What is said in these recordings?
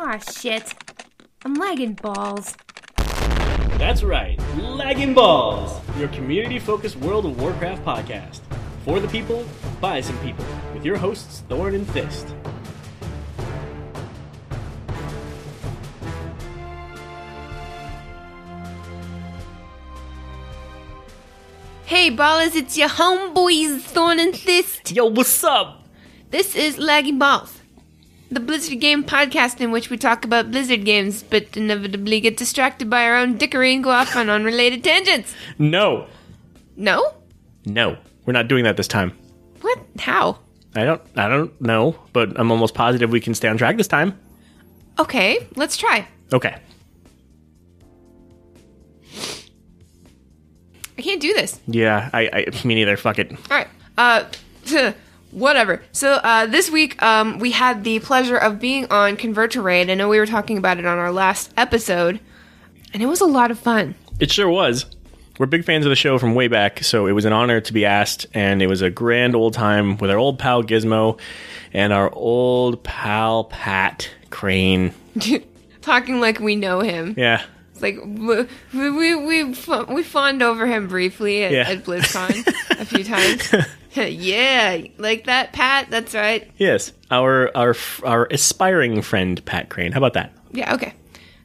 Aw, shit. I'm lagging balls. That's right, Lagging Balls, your community focused World of Warcraft podcast. For the people, by some people, with your hosts, Thorn and Fist. Hey, ballers, it's your homeboys, Thorn and Fist. Yo, what's up? This is Lagging Balls, the Blizzard Game podcast in which we talk about Blizzard games, but inevitably get distracted by our own dickery and go off on unrelated tangents. No, No? no, we're not doing that this time. What? How? I don't, I don't know, but I'm almost positive we can stay on track this time. Okay, let's try. Okay. I can't do this. Yeah, I, I me neither. Fuck it. All right. Uh, whatever. So uh, this week um, we had the pleasure of being on Convert to Raid. I know we were talking about it on our last episode, and it was a lot of fun. It sure was. We're big fans of the show from way back, so it was an honor to be asked, and it was a grand old time with our old pal Gizmo and our old pal Pat Crane. Talking like we know him. Yeah, It's like we we we, we fawned over him briefly at, Yeah. at BlizzCon a few times. yeah, like that, Pat. That's right. yes, our our our aspiring friend Pat Crane. How about that? Yeah, okay.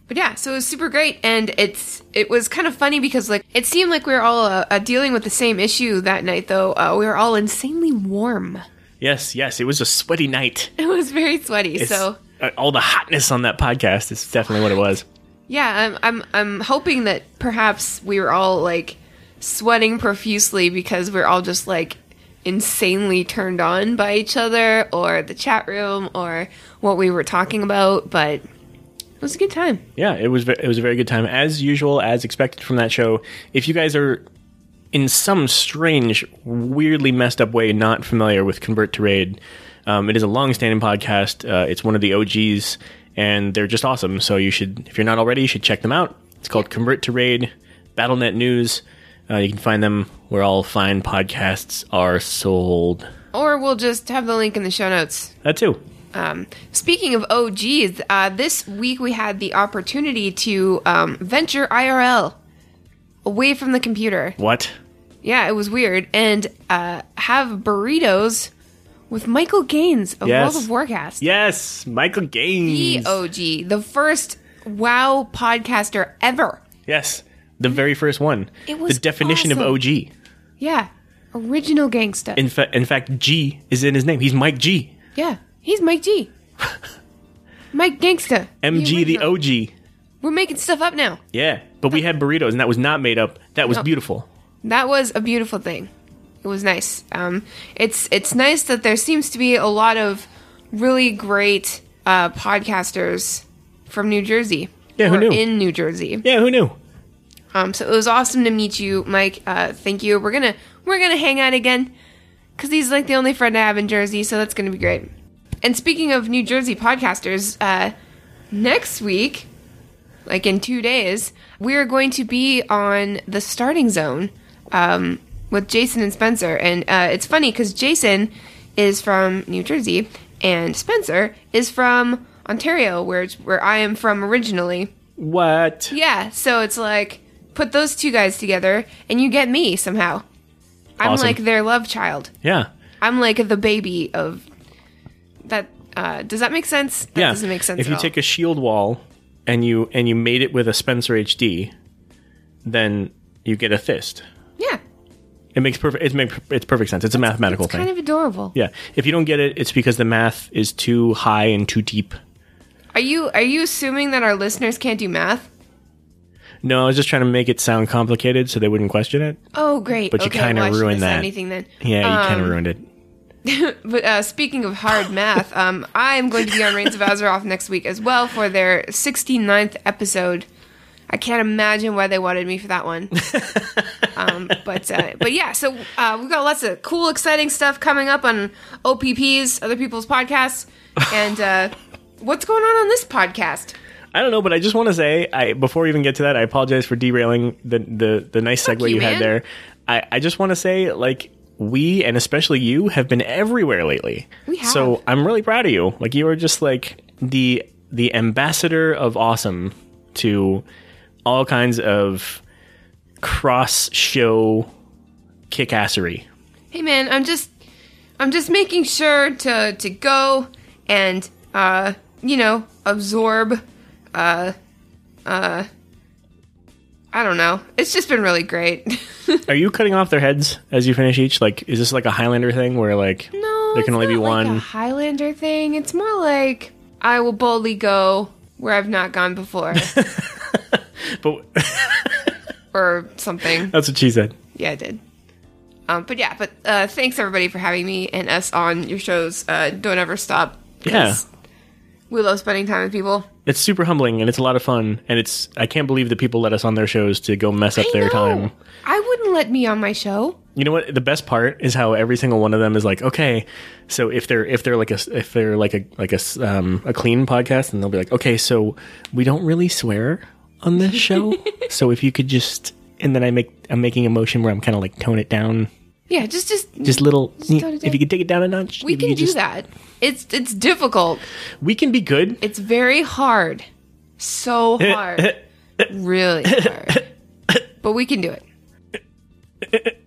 But yeah, so it was super great, and it's it was kind of funny because like it seemed like we were all uh, uh, dealing with the same issue that night, though. Uh, we were all insanely warm. Yes, yes, it was a sweaty night. It was very sweaty. It's- so uh, all the hotness on that podcast is definitely what it was. yeah, I'm I'm I'm hoping that perhaps we were all like sweating profusely because we're all just like insanely turned on by each other or the chat room or what we were talking about. But it was a good time. Yeah, it was it was a very good time as usual, as expected from that show. If you guys are in some strange, weirdly messed up way not familiar with Convert to Raid, um, it is a long-standing podcast. Uh, it's one of the OGs, and they're just awesome. So you should, if you're not already, you should check them out. It's called Convert to Raid, BattleNet News. Uh, you can find them where all fine podcasts are sold. Or we'll just have the link in the show notes. That too. Um, speaking of OGs, uh, this week we had the opportunity to um, venture IRL away from the computer. What? Yeah, it was weird. And uh, have burritos with Michael Gaines of Yes. World of Warcast. Yes, Michael Gaines. The. OG, the first WoW podcaster ever. Yes, the very first one. It was the definition awesome. of OG. Yeah, original gangsta. In, fa- in fact, G is in his name. He's Mike G. yeah, he's Mike G. Mike Gangsta. MG the. OG. We're making stuff up now. Yeah, but we had burritos, and that was not made up. That was No. beautiful. that was a beautiful thing. It was nice. Um, it's it's nice that there seems to be a lot of really great uh, podcasters from New Jersey. Yeah, who knew? In New Jersey. Yeah, who knew? Um, so it was awesome to meet you, Mike. Uh, thank you. We're gonna we're gonna hang out again because he's like the only friend I have in Jersey, so that's gonna be great. And speaking of New Jersey podcasters, uh, next week, like in two days, we are going to be on the starting zone um, with Jason and Spencer. And uh, it's funny because Jason is from New Jersey and Spencer is from Ontario, where where I am from originally. What? Yeah, so it's like put those two guys together and you get me somehow. I'm Awesome. like their love child. Yeah. I'm like the baby of that. Uh, does that make sense? That yeah. doesn't make sense. If you all. take a shield wall and you and you made it with a Spencer HD, then you get a fist. yeah, It makes perfect. It makes it's perfect sense. It's a mathematical it's thing. kind of adorable. yeah. If you don't get it, it's because the math is too high and too deep. Are you are you assuming that our listeners can't do math? No, I was just trying to make it sound complicated so they wouldn't question it. Oh, great. But you kinda well, ruined that. Anything then? Yeah, you kind Um, of ruined it. But uh, speaking of hard math, um, I am going to be on Reigns of Azeroth next week as well for their 69th episode. I can't imagine why they wanted me for that one. um, but uh, but yeah, so uh, we've got lots of cool, exciting stuff coming up on OPPs, other people's podcasts, and uh, what's going on on this podcast? I don't know, but I just want to say, I before we even get to that, I apologize for derailing the the, the nice segue you, you, man. had there. I, I just want to say, like, we and especially you have been everywhere lately. We have. So I'm really proud of you. Like, you are just like the the ambassador of awesome to all kinds of cross show kickassery. Hey man, I'm just I'm just making sure to to go and uh you know, absorb uh uh I don't know. It's just been really great. Are you cutting off their heads as you finish each? Like, is this like a Highlander thing where like no, there can only be like one? a Highlander thing. It's more like I will boldly go where I've not gone before But or something. that's what she said. Yeah, I did. Um, but yeah, but uh, thanks everybody for having me and us on your shows. Uh, don't ever stop. Yeah. We love spending time with people. It's super humbling and it's a lot of fun. And it's I can't believe that people let us on their shows to go mess up I their know. time. I wouldn't let me on my show. You know what? The best part is how every single one of them is like, okay, so if they're if they're like a if they're like a like a um, a clean podcast, and they'll be like, okay, so we don't really swear on this show, so if you could just and then I make I'm making a motion where I'm kind of like tone it down, Yeah, just just just little. it if you could take it down a notch, we can do just- that. It's it's difficult. We can be good. It's very hard. So hard. really hard. But we can do it.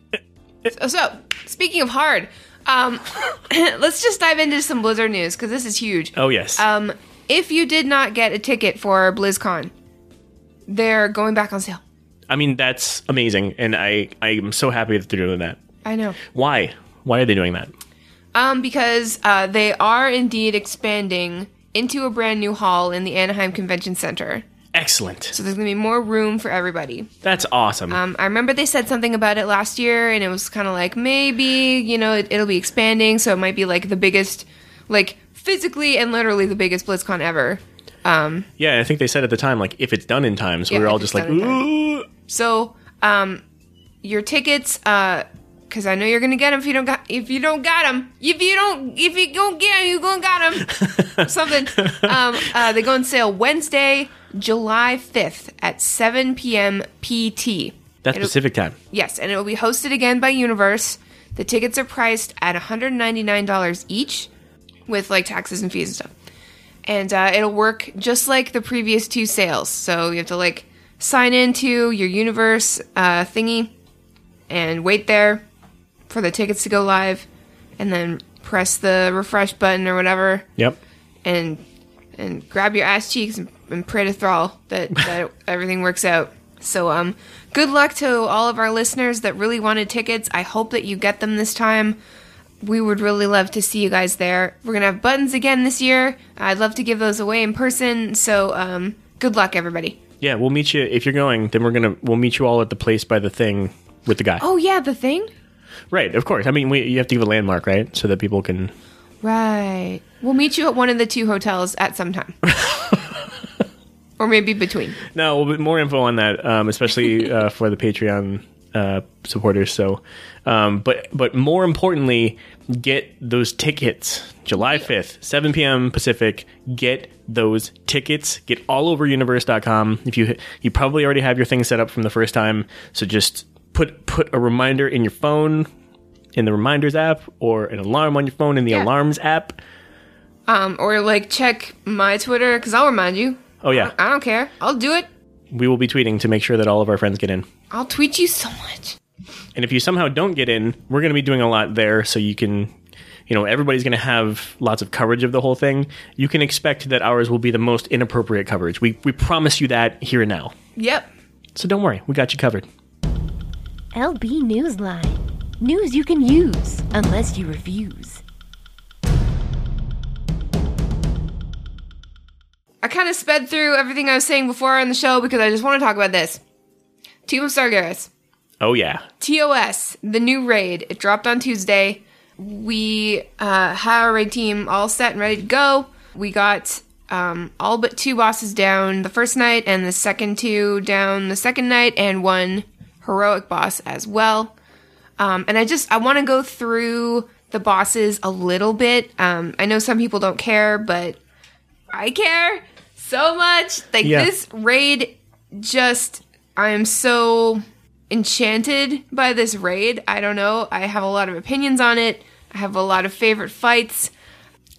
So, so speaking of hard, um, let's just dive into some Blizzard news because this is huge. Oh yes, Um, if you did not get a ticket for BlizzCon, they're going back on sale. I mean that's amazing, and I I'm so happy that they're doing that. I know. Why? Why are they doing that? Um, because uh, they are indeed expanding into a brand new hall in the Anaheim Convention Center. Excellent. So there's going to be more room for everybody. That's awesome. Um, I remember they said something about it last year, and it was kind of like maybe you know it, it'll be expanding, so it might be like the biggest, like physically and literally the biggest BlizzCon ever. Um, yeah, I think they said at the time like if it's done in time, so Yeah, we were all just like, done in time. Ooh. so um, your tickets, because I know you're gonna get them if you don't got if you don't got them. If you don't if you don't get them, you gonna got them. Something. Um, uh, they go on sale Wednesday, July 5th at 7 p.m. PT. That's It'll- Pacific time. Yes, and it will be hosted again by Universe. The tickets are priced at $199 each with like taxes and fees and stuff. And uh, it'll work just like the previous two sales. So you have to like sign into your Universe uh, thingy and wait there for the tickets to go live and then press the refresh button or whatever Yep. and and grab your ass cheeks and, and pray to Thrall that, that everything works out. So um, good luck to all of our listeners that really wanted tickets. I hope that you get them this time. We would really love to see you guys there. We're gonna have buttons again this year. I'd love to give those away in person. So um, good luck, everybody. Yeah, we'll meet you if you're going. Then we're gonna we'll meet you all at the place by the thing with the guy. Oh yeah, the thing. Right, of course. I mean, we, you have to give a landmark, right, so that people can. Right. We'll meet you at one of the two hotels at some time. or maybe between. No, we'll more info on that, um, especially uh, for the Patreon uh, supporters. So, um, but but more importantly, get those tickets. July fifth, seven p.m. Pacific. Get those tickets. Get all over universe.com. If you you probably already have your thing set up from the first time, so just put put a reminder in your phone in the reminders app or an alarm on your phone in the Yeah. alarms app. Um, or like check my Twitter because I'll remind you. Oh yeah, I don't care. I'll do it. we will be tweeting to make sure that all of our friends get in. I'll tweet you so much. And if you somehow don't get in, we're going to be doing a lot there so you can, you know, everybody's going to have lots of coverage of the whole thing. You can expect that ours will be the most inappropriate coverage. We, we promise you that here and now. Yep. So don't worry, we got you covered. LB Newsline. News you can use, unless you refuse. I kind of sped through everything I was saying before on the show because I just want to talk about this. Tomb of Sargeras. Oh, yeah. TOS, the new raid. It dropped on Tuesday. We uh, had our raid team all set and ready to go. We got um, all but two bosses down the first night, and the second two down the second night, and one heroic boss as well. Um, and I just I want to go through the bosses a little bit. Um, I know some people don't care, but I care so much. Like Yeah. this raid, just I am so enchanted by this raid. I don't know. I have a lot of opinions on it. I have a lot of favorite fights.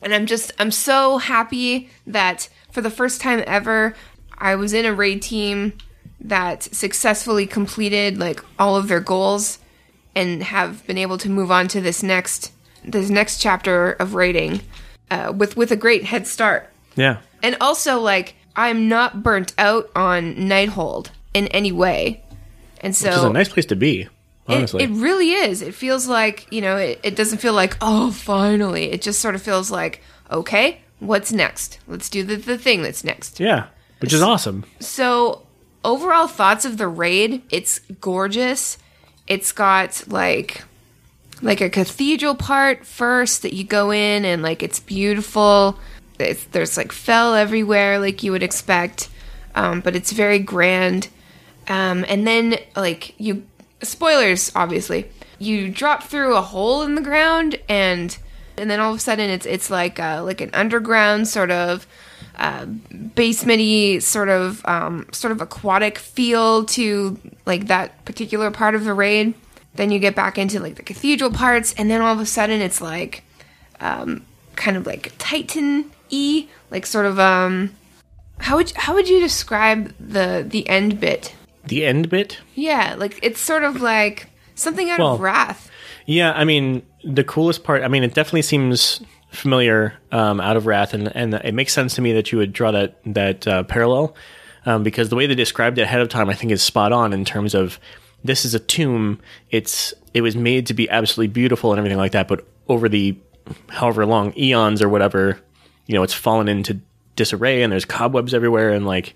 And I'm just I'm so happy that for the first time ever, I was in a raid team that successfully completed like all of their goals and have been able to move on to this next this next chapter of writing uh, with with a great head start. Yeah. And also, like, I'm not burnt out on Nighthold in any way. And so Which is a nice place to be, honestly. it, it really is. It feels like, you know, it, it doesn't feel like, oh, finally. It just sort of feels like, okay, what's next? Let's do the, the thing that's next. yeah. Which is awesome. So, overall thoughts of the raid, it's gorgeous. It's got like like a cathedral part first that you go in and like it's beautiful. It's, there's like fel everywhere like you would expect. Um, but it's very grand. Um, and then like you spoilers obviously. You drop through a hole in the ground and and then all of a sudden it's it's like uh, like an underground sort of uh, basementy sort of um, sort of aquatic feel to like that particular part of the raid. Then you get back into like the cathedral parts, and then all of a sudden it's like um, kind of like Titan e, like sort of um. How would how would you describe the the end bit? The end bit? Yeah, like it's sort of like something out Well, of Wrath. Yeah, I mean, the coolest part, I mean, it definitely seems familiar um, out of Wrath, and, and it makes sense to me that you would draw that, that uh, parallel um, because the way they described it ahead of time, I think, is spot on in terms of this is a tomb. It's It was made to be absolutely beautiful and everything like that, but over the however long eons or whatever, you know, it's fallen into disarray and there's cobwebs everywhere and like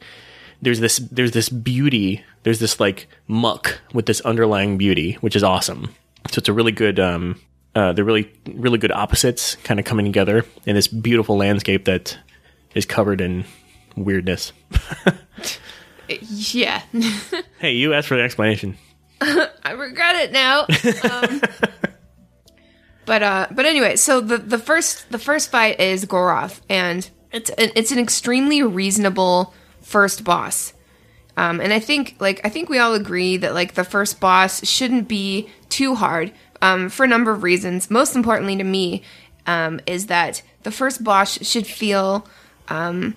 there's this there's this beauty there's this like muck with this underlying beauty which is awesome so it's a really good um uh they're really really good opposites kind of coming together in this beautiful landscape that is covered in weirdness Yeah, hey you asked for the explanation I regret it now. Um, but uh, but anyway, so the the first the first fight is Goroth, and it's an, it's an extremely reasonable first boss. Um, and I think like I think we all agree that like the first boss shouldn't be too hard um, for a number of reasons. Most importantly to me um, is that the first boss should feel um,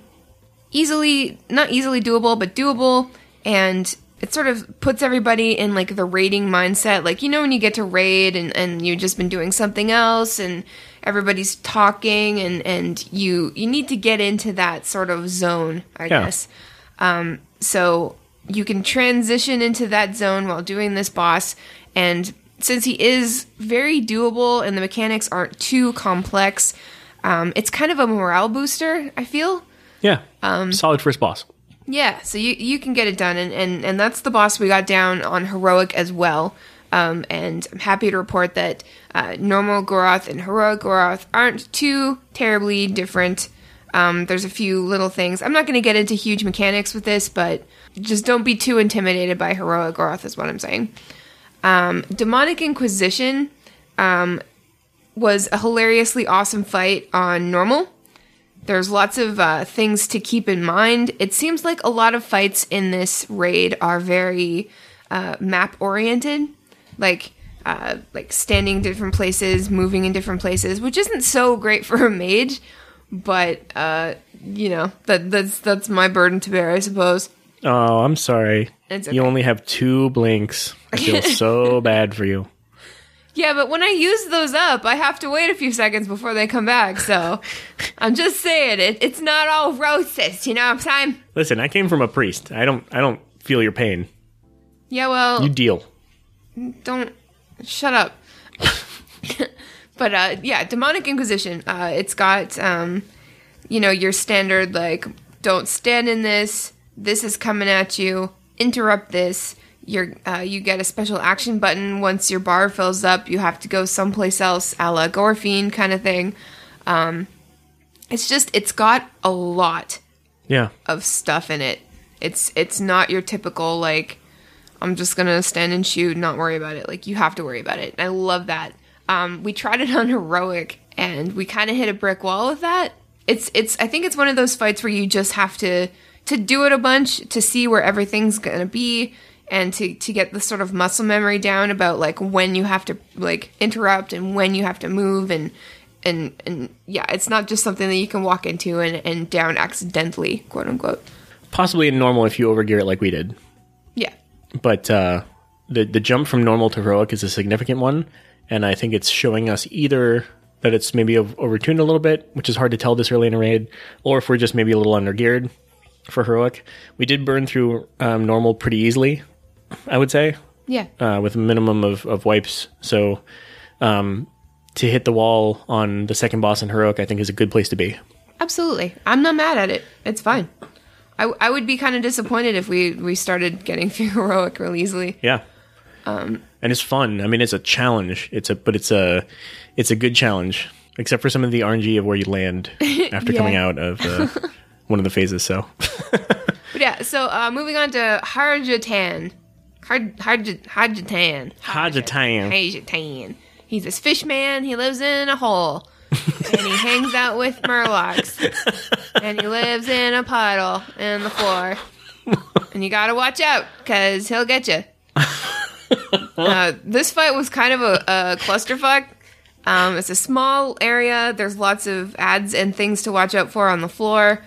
easily not easily doable but doable and it sort of puts everybody in like the raiding mindset like you know when you get to raid and, and you've just been doing something else and everybody's talking and and you you need to get into that sort of zone i Yeah. guess um, so you can transition into that zone while doing this boss and since he is very doable and the mechanics aren't too complex um, it's kind of a morale booster i feel yeah solid first boss yeah, so you you can get it done, and and and that's the boss we got down on heroic as well. Um, and I'm happy to report that uh, normal Goroth and heroic Goroth aren't too terribly different. Um, there's a few little things. I'm not going to get into huge mechanics with this, but just don't be too intimidated by heroic Goroth, is what I'm saying. Um, Demonic Inquisition um, was a hilariously awesome fight on normal. There's lots of uh, things to keep in mind. It seems like a lot of fights in this raid are very uh, map oriented, like uh, like standing different places, moving in different places, which isn't so great for a mage. But uh, you know that that's that's my burden to bear, I suppose. Oh i'm sorry It's you only have two blinks i feel so bad for you Yeah, but when I use those up, I have to wait a few seconds before they come back. So I'm just saying it. It's not all roses, you know what I'm saying? listen i came from a priest i don't i don't feel your pain Yeah, well, you deal don't shut up. but uh yeah, demonic inquisition. Uh it's got um you know, your standard like don't stand in this, this is coming at you, interrupt this. You're uh, you get a special action button once your bar fills up. You have to go someplace else, a la Gorefiend kind of thing. Um, it's just it's got a lot yeah of stuff in it. It's it's not your typical like I'm just gonna stand and shoot, and not worry about it. Like you have to worry about it. And I love that. Um, we tried it on heroic, and we kind of hit a brick wall with that. It's it's I think it's one of those fights where you just have to to do it a bunch to see where everything's gonna be and to to get the sort of muscle memory down about like when you have to like interrupt and when you have to move and and and yeah, it's not just something that you can walk into and, and down accidentally, quote unquote. Possibly in normal if you overgear it like we did. Yeah. but uh, the the jump from normal to heroic is a significant one, and I think it's showing us either that it's maybe ov- overtuned a little bit, which is hard to tell this early in a raid, or if we're just maybe a little undergeared for heroic. We did burn through um, normal pretty easily, I would say, Yeah. uh, with a minimum of, of wipes. So um, to hit the wall on the second boss in heroic, I think is a good place to be. Absolutely. I'm not mad at it. It's fine. I, I would be kind of disappointed if we, we started getting through heroic real easily. Yeah. Um, and it's fun. I mean, it's a challenge. It's a, but it's a, it's a good challenge. Except for some of the RNG of where you land after Yeah. coming out of uh, one of the phases. So But yeah, so uh, moving on to Harjatan. Har- Harj- Harjatan. Hajatan. Harjatan. He's this fish man. He lives in a hole. and he hangs out with murlocs. and he lives in a puddle in the floor. And you gotta watch out, because he'll get you. uh, this fight was kind of a, a clusterfuck. Um, it's a small area. There's lots of ads and things to watch out for on the floor.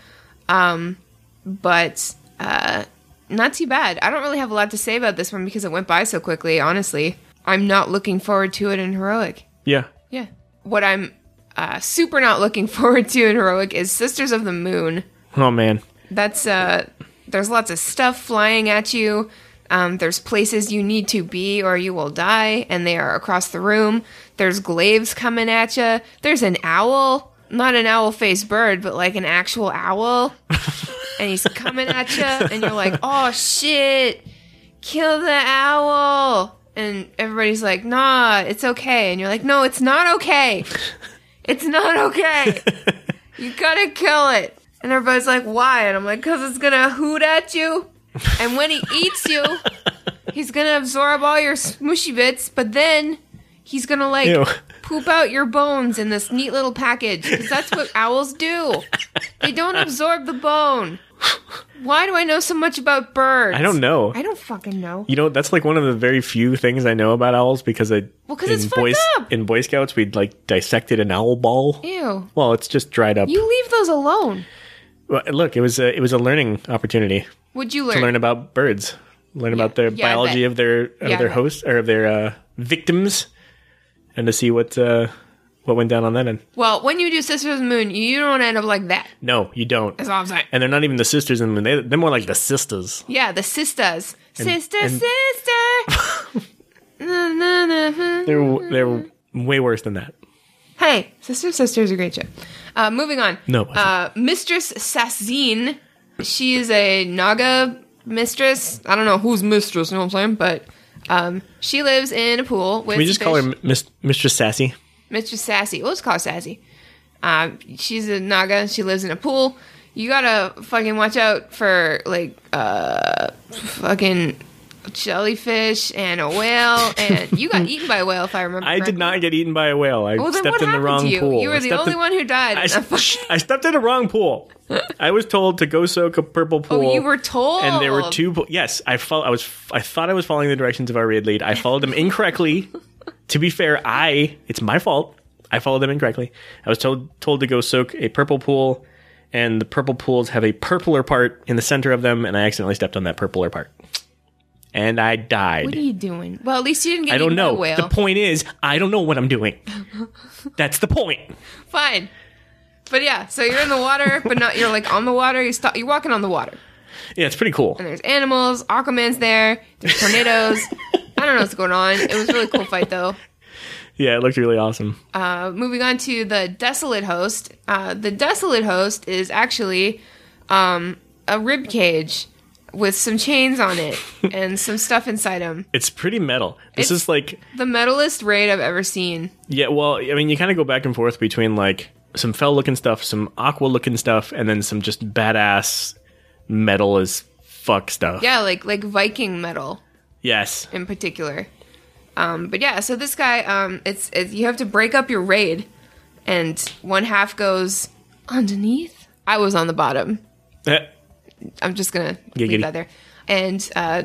Um, but uh, not too bad. I don't really have a lot to say about this one because it went by so quickly, honestly. I'm not looking forward to it in Heroic. yeah, Yeah. What I'm uh, super not looking forward to in Heroic is Sisters of the Moon. oh man, That's, uh, there's lots of stuff flying at you. Um, there's places you need to be or you will die, and they are across the room. There's glaives coming at you. There's an owl. Not an owl faced bird, but like an actual owl. and he's coming at you, and you're like, oh shit, kill the owl. And everybody's like, nah, it's okay. And you're like, no, it's not okay. It's not okay. You gotta kill it. And everybody's like, why? And I'm like, because it's gonna hoot at you. And when he eats you, he's gonna absorb all your smushy bits, but then he's gonna like Ew. poop out your bones in this neat little package. Because that's what owls do. They don't absorb the bone. Why do I know so much about birds? I don't know. I don't fucking know. You know, that's like one of the very few things I know about owls because I Well, 'cause in it's Boy fucked up. in Boy Scouts we'd like dissected an owl ball. Ew. Well, it's just dried up. You leave those alone. Well, Look, it was a, it was a learning opportunity Would you to learn? learn about birds, learn about the Yeah, I biology bet. of their of Yeah, I their bet. hosts or of their uh, victims, and to see what uh, what went down on that end. well, when you do Sisters of the Moon, you don't end up like that. No, you don't. That's all I'm saying. And they're not even the sisters in them. They, they're more like the sisters. Yeah, the sisters. sister, and- sister. Na, na, na, na. They're they're way worse than that. Hey, Sister Sister is a great show. Uh, moving on. No. Uh, Mistress Sassz'ine. She is a Naga mistress. I don't know who's mistress, you know what I'm saying? But um, she lives in a pool with Can we just call her Miss, Mistress Sassy? Mistress Sassy. We'll just call her Sassy. Um, she's a Naga. She lives in a pool. You gotta fucking watch out for like uh fucking jellyfish and a whale. And you got eaten by a whale, if I remember. I did not get eaten by a whale. I Well, stepped in the wrong you? pool. You were the only in- one who died. I, I stepped in the wrong pool. I was told to go soak a purple pool. Oh, you were told. and there were two. Po- yes, I fol- I was. I thought I was following the directions of our raid lead. I followed them incorrectly. to be fair, I it's my fault. I followed them incorrectly. I was told told to go soak a purple pool, and the purple pools have a purpler part in the center of them, and I accidentally stepped on that purpler part, and I died. What are you doing? Well, at least you didn't get I don't eaten by a know. whale. The point is, I don't know what I'm doing. That's the point. Fine. But yeah, so you're in the water, but not you're like on the water. You stop. You're walking on the water, Yeah, it's pretty cool. and there's animals. Aquaman's there. There's tornadoes. I don't know what's going on. It was a really cool fight though. Yeah, it looked really awesome. Uh, moving on to the desolate host. Uh, the desolate host is actually um, a rib cage with some chains on it and some stuff inside him. It's pretty metal. This It's- is like The metalist raid I've ever seen. Yeah, well, I mean, you kind of go back and forth between like some fel looking stuff, some aqua looking stuff, and then some just badass metal as fuck stuff. Yeah, like like Viking metal. Yes. in particular. Um, but yeah, so this guy, um, it's, it's you have to break up your raid, and one half goes underneath. I was on the bottom. I'm just gonna Giggity. leave that there. And uh,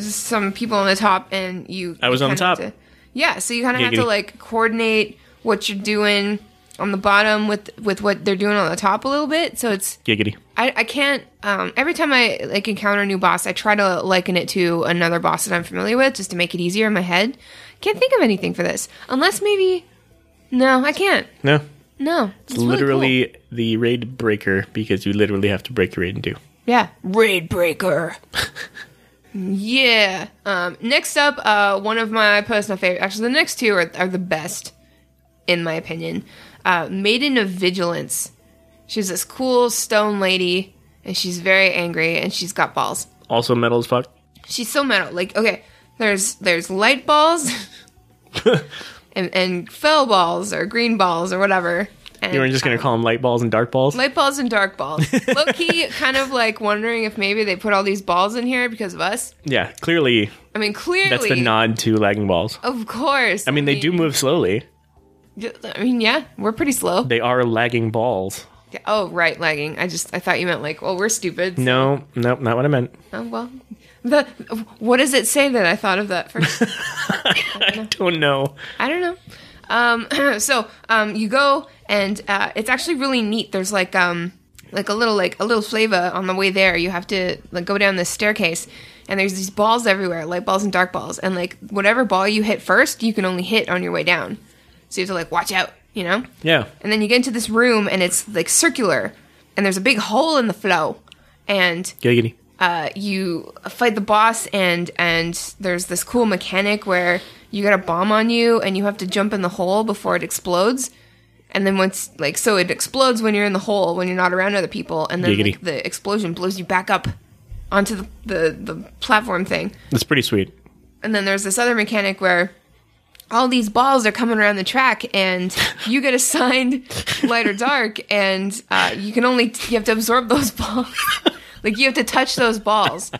some people on the top, and you. I was on the top. to- yeah, so you kind of have to like coordinate what you're doing. on the bottom with with what they're doing on the top a little bit. So it's Giggity. I, I can't um, every time I like encounter a new boss, I try to liken it to another boss that I'm familiar with just to make it easier in my head. Can't think of anything for this unless maybe no, I can't. No, No, it's, it's really literally cool. the raid breaker because you literally have to break your raid in two. Yeah raid breaker. yeah. Um, next up, uh, one of my personal favorite. Actually, the next two are, are the best, in my opinion. Uh, Maiden of Vigilance. She's this cool stone lady, and she's very angry, and she's got balls. Also metal as fuck. She's so metal. Like, okay, there's there's light balls, and and fel balls or green balls or whatever. And, You were just gonna um, call them light balls and dark balls. Light balls and dark balls. Low key, kind of like wondering if maybe they put all these balls in here because of us. yeah, clearly I mean, clearly, that's the nod to lagging balls. Of course. I mean, they do move slowly. I mean, yeah, we're pretty slow. They are lagging balls. Yeah, Oh, right, lagging. I just I thought you meant like, well, we're stupid. No, nope, not what I meant. Oh well. The what does it say that I thought of that first? I don't know. I don't know. Um, so um, you go and uh, it's actually really neat. There's like um, like a little like a little flavor on the way there. You have to like go down this staircase, and there's these balls everywhere, light balls and dark balls, and like whatever ball you hit first, you can only hit on your way down. So you have to like watch out, you know. Yeah, And then you get into this room, and it's like circular, and there's a big hole in the flow, and giggity. uh, you fight the boss and and there's this cool mechanic where you got a bomb on you and you have to jump in the hole before it explodes. And then once like so it explodes when you're in the hole when you're not around other people and then like, the explosion blows you back up onto the, the the platform thing. That's pretty sweet. and then there's this other mechanic where all these balls are coming around the track and you get assigned light or dark and uh, you can only you have to absorb those balls. Like you have to touch those balls.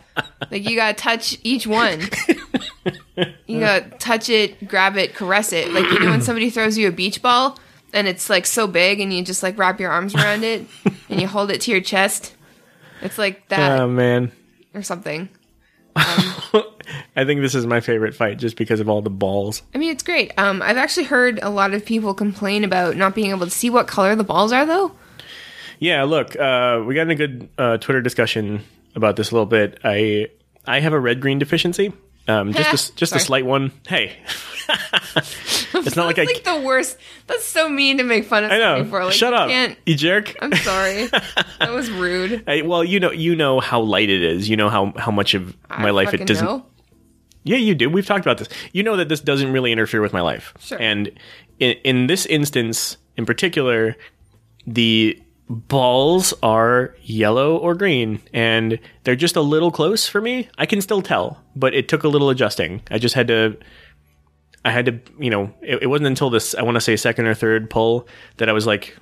Like you gotta touch each one you gotta touch it grab it caress it like you know when somebody throws you a beach ball and it's like so big and you just like wrap your arms around it and you hold it to your chest it's like that Oh man, or something I think this is my favorite fight just because of all the balls. I mean, it's great. Um, I've actually heard a lot of people complain about not being able to see what color the balls are, though. Yeah, look, uh, we got in a good uh, Twitter discussion about this a little bit. I I have a red green deficiency, um, just a, just a slight one. Hey, it's not like I. That's like the worst. That's so mean to make fun of I know. for. Like, Shut you up, Can't, you jerk. I'm sorry. that was rude. I, well, you know, you know how light it is. You know how how much of my I life it doesn't. know. Yeah, you do. We've talked about this. You know that this doesn't really interfere with my life. Sure. And in, in this instance, in particular, the balls are yellow or green, and they're just a little close for me. I can still tell, but it took a little adjusting. I just had to. I had to, you know, it, it wasn't until this, I want to say second or third pull that I was like,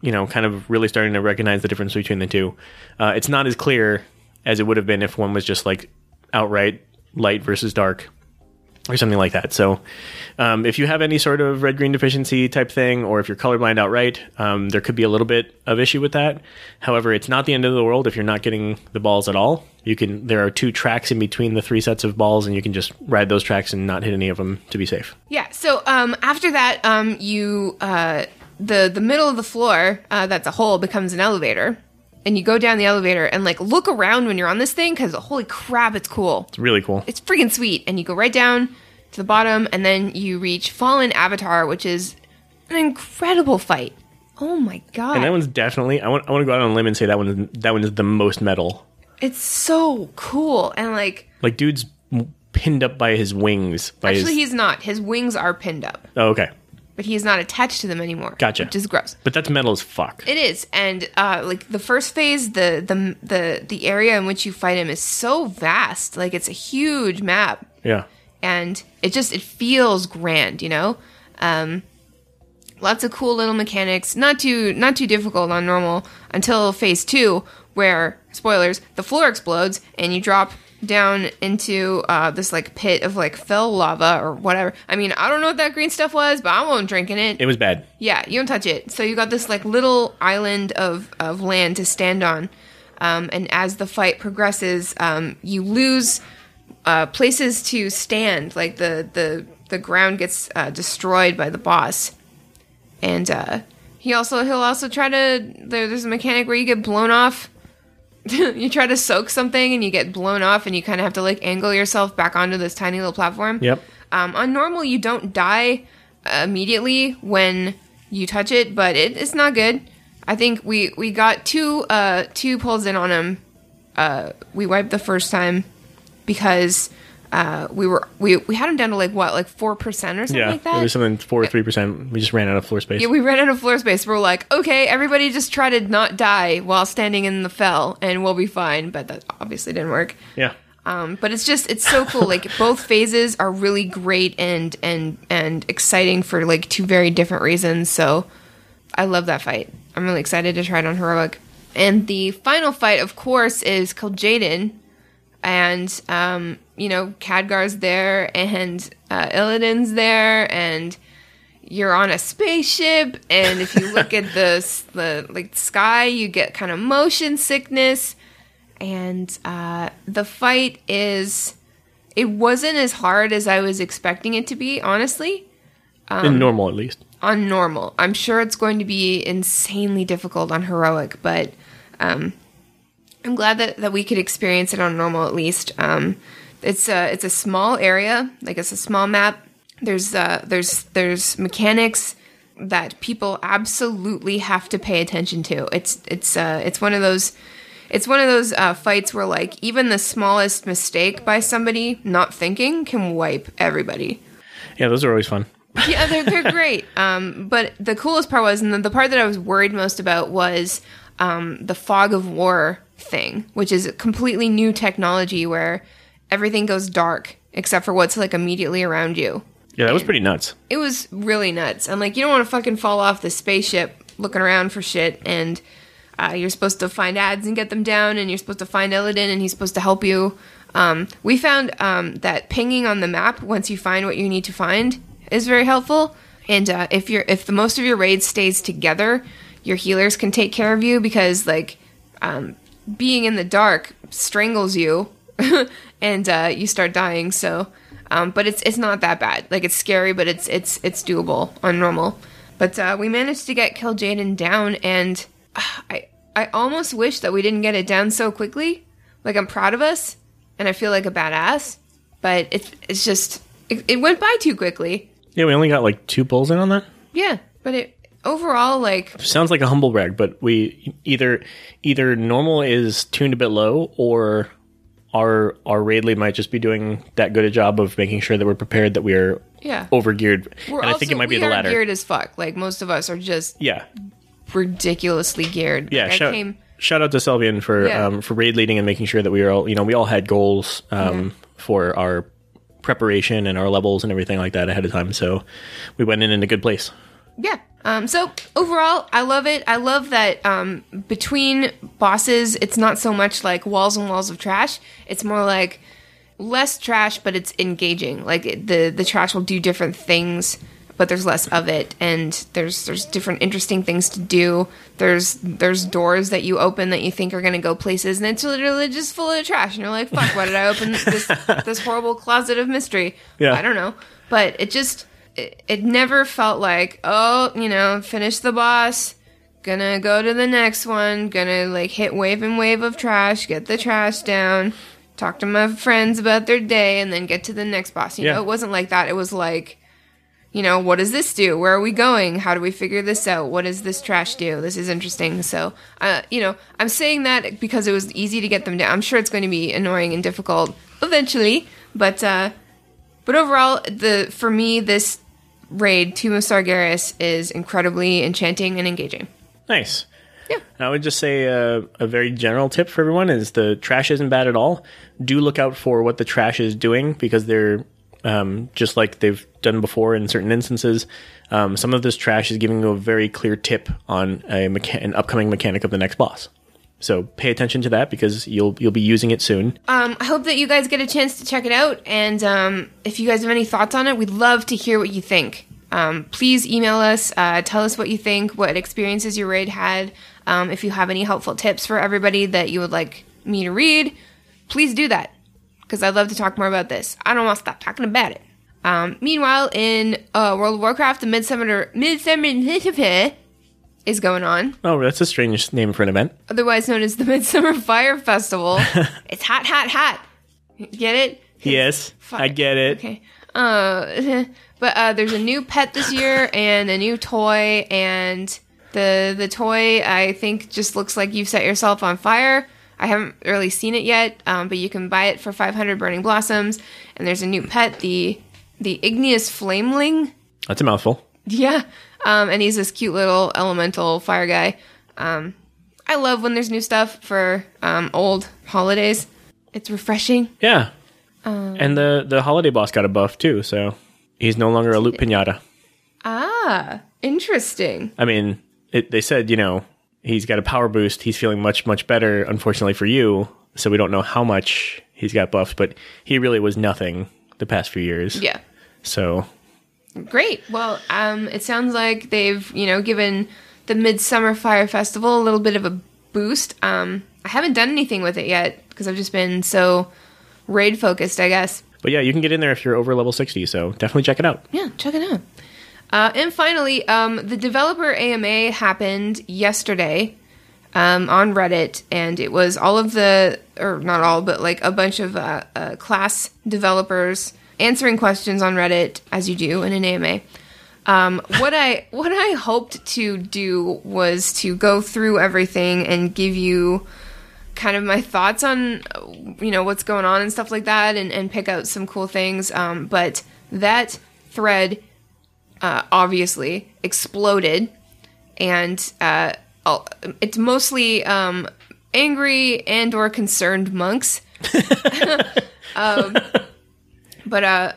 you know, kind of really starting to recognize the difference between the two. Uh, it's not as clear as it would have been if one was just like outright light versus dark or something like that. So, um, if you have any sort of red green deficiency type thing, or if you're colorblind outright, um, there could be a little bit of issue with that. However, it's not the end of the world if you're not getting the balls at all. You can. There are two tracks in between the three sets of balls, and you can just ride those tracks and not hit any of them to be safe. Yeah. So um, after that, um, you uh, the the middle of the floor uh, that's a hole becomes an elevator, and you go down the elevator and like look around when you're on this thing because holy crap, it's cool. It's really cool. It's freaking sweet. And you go right down to the bottom, and then you reach Fallen Avatar, which is an incredible fight. Oh my god! And that one's definitely. I want. I want to go out on a limb and say that one. That one is the most metal. it's so cool and like. Like dude's pinned up by his wings. By Actually, his, he's not. His wings are pinned up, oh, okay. But he is not attached to them anymore. Gotcha. Which is gross. But that's metal as fuck. It is, and uh, like the first phase, the the the the area in which you fight him is so vast. Like it's a huge map, yeah. and it just it feels grand. You know, um, lots of cool little mechanics. Not too not too difficult on normal until phase two, where spoilers, the floor explodes and you drop down into uh, this like pit of like fel lava or whatever. I mean, I don't know what that green stuff was, but I won't drinking it. It was bad. Yeah, you don't touch it. So you got this like little island of of land to stand on, um, and as the fight progresses, um, you lose uh, places to stand. Like the the the ground gets uh, destroyed by the boss, and uh, He also he'll also try to there, there's a mechanic where you get blown off. you try to soak something and you get blown off and you kind of have to like angle yourself back onto this tiny little platform. Yep. Um, on normal, you don't die immediately when you touch it, but it, it's not good. I think we we got two uh, two pulls in on him. Uh, we wiped the first time because uh, we were we we had them down to like what like four percent or something Yeah. like it that. was something four or three percent. We just ran out of floor space. Yeah, we ran out of floor space. We're like, okay, everybody just try to not die while standing in the fel, and we'll be fine. But that obviously didn't work. yeah. Um, but it's just it's so cool. like both phases are really great and and and exciting for like two very different reasons. So I love that fight. I'm really excited to try it on heroic. And the final fight, of course, is Kil'jaeden, and um, you know Khadgar's there, and uh, Illidan's there, and you're on a spaceship, and if you look at the the like sky, you get kind of motion sickness. And uh, the fight is it wasn't as hard as i was expecting it to be honestly. Um, In normal, at least. on normal. I'm sure it's going to be insanely difficult on heroic but um, i'm glad that, that we could experience it on normal at least um, it's a it's a small area like it's a small map there's uh, there's there's mechanics that people absolutely have to pay attention to it's it's uh, it's one of those it's one of those uh, fights where like even the smallest mistake by somebody not thinking can wipe everybody Yeah, those are always fun. yeah, they're they're great. Um, but the coolest part was, and the, the part that I was worried most about was um, the fog of war thing, which is a completely new technology where everything goes dark except for what's like immediately around you. Yeah, that was pretty nuts. It was really nuts. I'm like, you don't want to fucking fall off the spaceship looking around for shit, and uh, you're supposed to find ads and get them down, and you're supposed to find Illidan, and he's supposed to help you. Um, we found um, that pinging on the map once you find what you need to find is very helpful. And uh, if you're if the most of your raid stays together, your healers can take care of you because like um, being in the dark strangles you, and uh, you start dying. So, um, but it's it's not that bad. Like it's scary, but it's it's it's doable on normal. But uh, we managed to get Kil'jaeden down, and uh, I I almost wish that we didn't get it down so quickly. Like I'm proud of us, and I feel like a badass. But it's it's just it, it went by too quickly. Yeah, we only got like two pulls in on that. Yeah, but it overall like Sounds like a humble brag, but we either either normal is tuned a bit low, or our our raid lead might just be doing that good a job of making sure that we're prepared that we are yeah. over geared. And I think it might be we the are latter. Geared as fuck. Like most of us are just Yeah, ridiculously geared. yeah. Like, shout, came. shout out to Selvian for Yeah. um, for raid leading and making sure that we are all you know we all had goals um, for our preparation and our levels and everything like that ahead of time. So we went in in a good place. Yeah. Um, so overall, I love it. I love that um, between bosses, it's not so much like walls and walls of trash. It's more like less trash, but it's engaging. Like it, the the trash will do different things, but there's less of it, and there's there's different interesting things to do. There's there's doors that you open that you think are gonna go places, and it's literally just full of trash, and you're like, fuck, why did I open this this horrible closet of mystery? Yeah. I don't know, but it just it, it never felt like oh you know finish the boss gonna go to the next one gonna like hit wave and wave of trash get the trash down talk to my friends about their day and then get to the next boss. You Yeah. know it wasn't like that. It was like you know what does this do? Where are we going? How do we figure this out? What does this trash do? This is interesting. So uh, you know i'm saying that because it was easy to get them down. I'm sure it's going to be annoying and difficult eventually but uh but overall, the for me, this raid, Tomb of Sargeras, is incredibly enchanting and engaging. Nice. Yeah. I would just say uh, a very general tip for everyone is the trash isn't bad at all. Do look out for what the trash is doing because they're um, just like they've done before in certain instances. Um, some of this trash is giving you a very clear tip on a mecha- an upcoming mechanic of the next boss. So pay attention to that because you'll you'll be using it soon. Um, I hope that you guys get a chance to check it out, and um, if you guys have any thoughts on it, we'd love to hear what you think. Um, please email us, uh, tell us what you think, what experiences your raid had. Um, if you have any helpful tips for everybody that you would like me to read, please do that because I'd love to talk more about this. I don't want to stop talking about it. Um, meanwhile, in uh, World of Warcraft, the Midsummer, Midsummer, is going on, Oh, that's a strange name for an event. otherwise known as the Midsummer Fire Festival. it's hot, hot, hot. Get it? Yes, I get it. Okay. Uh, but uh, there's a new pet this year and a new toy, and the the toy I think just looks like you've set yourself on fire. I haven't really seen it yet, um, but you can buy it for 500 burning blossoms. And there's a new pet, the the igneous flameling. That's a mouthful. Yeah, um, and he's this cute little elemental fire guy. Um, I love when there's new stuff for um, old holidays. It's refreshing. Yeah. Um, and the the holiday boss got a buff too, so he's no longer a loot pinata. Ah, interesting. I mean, it, they said you know he's got a power boost. He's feeling much much better. Unfortunately for you, so we don't know how much he's got buffed, but he really was nothing the past few years. Yeah. So Great. Well, um, it sounds like they've, you know, given the Midsummer Fire Festival a little bit of a boost. Um, I haven't done anything with it yet because I've just been so raid focused, I guess. But yeah, you can get in there if you're over level 60, so definitely check it out. Yeah, check it out. Uh, and finally, um, the developer AMA happened yesterday um, on Reddit, and it was all of the, or not all, but like a bunch of uh, uh, class developers answering questions on Reddit, as you do in an AMA. Um, what I what I hoped to do was to go through everything and give you kind of my thoughts on you know what's going on and stuff like that and, and pick out some cool things um, but that thread uh, obviously exploded and uh, it's mostly um, angry and or concerned monks um, but uh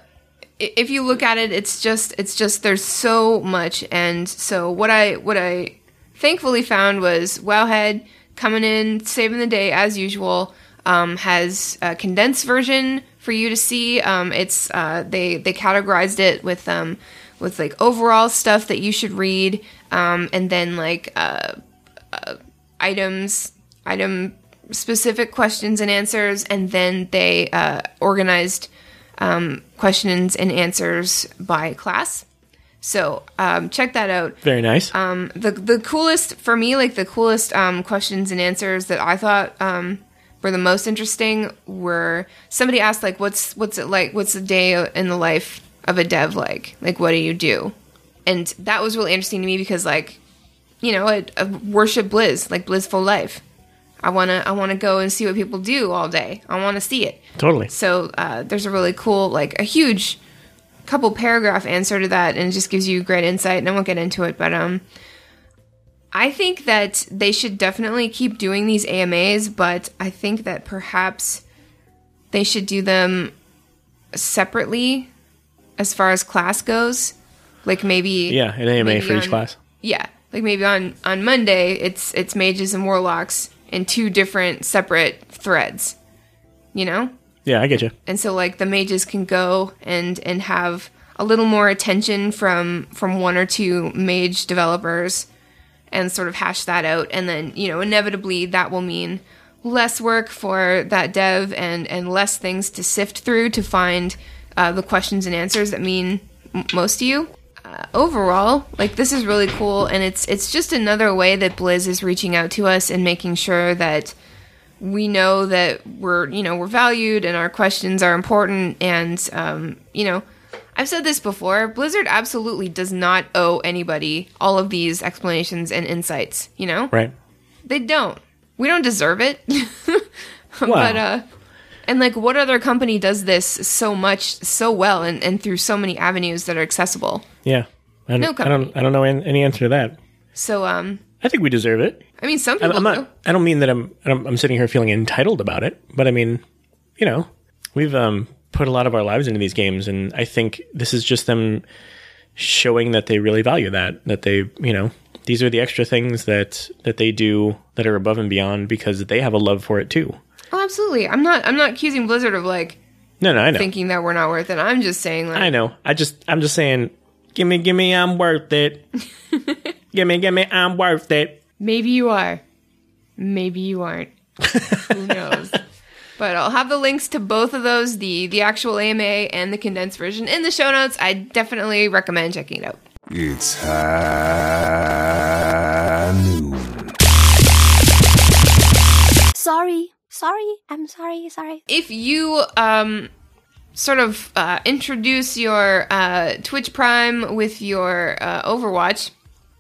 if you look at it it's just it's just there's so much. And so what i what i thankfully found was wowhead coming in saving the day as usual um, has a condensed version for you to see. Um, it's uh, they they categorized it with um, with like overall stuff that you should read um, and then like uh, uh, items item specific questions and answers and then they uh, organized um, questions and answers by class so um, check that out Very nice. um, the the coolest for me, like the coolest um, questions and answers that I thought um, were the most interesting were somebody asked like, "What's what's it like? What's the day in the life of a dev like? Like, what do you do?" And that was really interesting to me because, like, you know, I, I worship Blizz, like blissful life. I wanna I wanna go and see what people do all day. I want to see it. totally. So uh, there's a really cool, like a huge couple paragraph answer to that, and it just gives you great insight. And I won't get into it, but um, I think that they should definitely keep doing these AMAs, but I think that perhaps they should do them separately as far as class goes. Like maybe Yeah, an AMA for each on- class. yeah, like maybe on on Monday it's it's mages and warlocks in two different separate threads. You know? Yeah, I get you. and so like the mages can go and and have a little more attention from from one or two mage developers and sort of hash that out and then you know inevitably that will mean less work for that dev and and less things to sift through to find uh, the questions and answers that mean m- most to you uh, overall like this is really cool and it's it's just another way that blizz is reaching out to us and making sure that we know that we're you know we're valued and our questions are important and um, you know i've said this before blizzard absolutely does not owe anybody all of these explanations and insights you know Right. they don't we don't deserve it Wow. but uh and like what other company does this so much so well and, and through so many avenues that are accessible Yeah. I don't, No I don't. I don't know any answer to that. so um I think we deserve it. i mean some people I'm do not. I don't mean that I'm, I'm. I'm sitting here feeling entitled about it, but I mean, you know, we've um, put a lot of our lives into these games, and I think this is just them showing that they really value that. That they, you know, these are the extra things that that they do that are above and beyond because they have a love for it too. oh absolutely i'm not i'm not accusing blizzard of like No, no, I know. thinking that we're not worth it i'm just saying like I know. I just. I'm just saying. Gimme, gimme. I'm worth it. gimme, gimme. I'm worth it. Maybe you are. Maybe you aren't. Who knows? But I'll have the links to both of those, the the actual AMA and the condensed version in the show notes. I definitely recommend checking it out. It's high afternoon. Sorry. Sorry. I'm sorry. Sorry. if you um sort of uh, introduce your uh, Twitch Prime with your uh, Overwatch,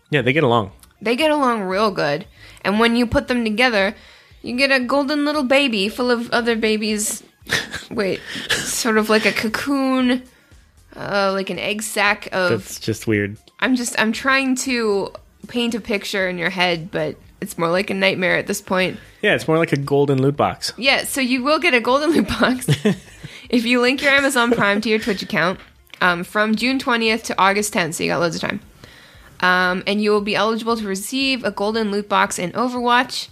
Yeah, they get along. they get along real good. And when you put them together, you get a golden little baby full of other babies. Wait, sort of like a cocoon, uh, like an egg sac of. That's just weird. I'm just I'm trying to paint a picture in your head, but it's more like a nightmare at this point. Yeah, it's more like a golden loot box. Yeah, so you will get a golden loot box if you link your Amazon Prime to your Twitch account um, from June 20th to August 10th, so you got loads of time. Um, and you will be eligible to receive a golden loot box in Overwatch.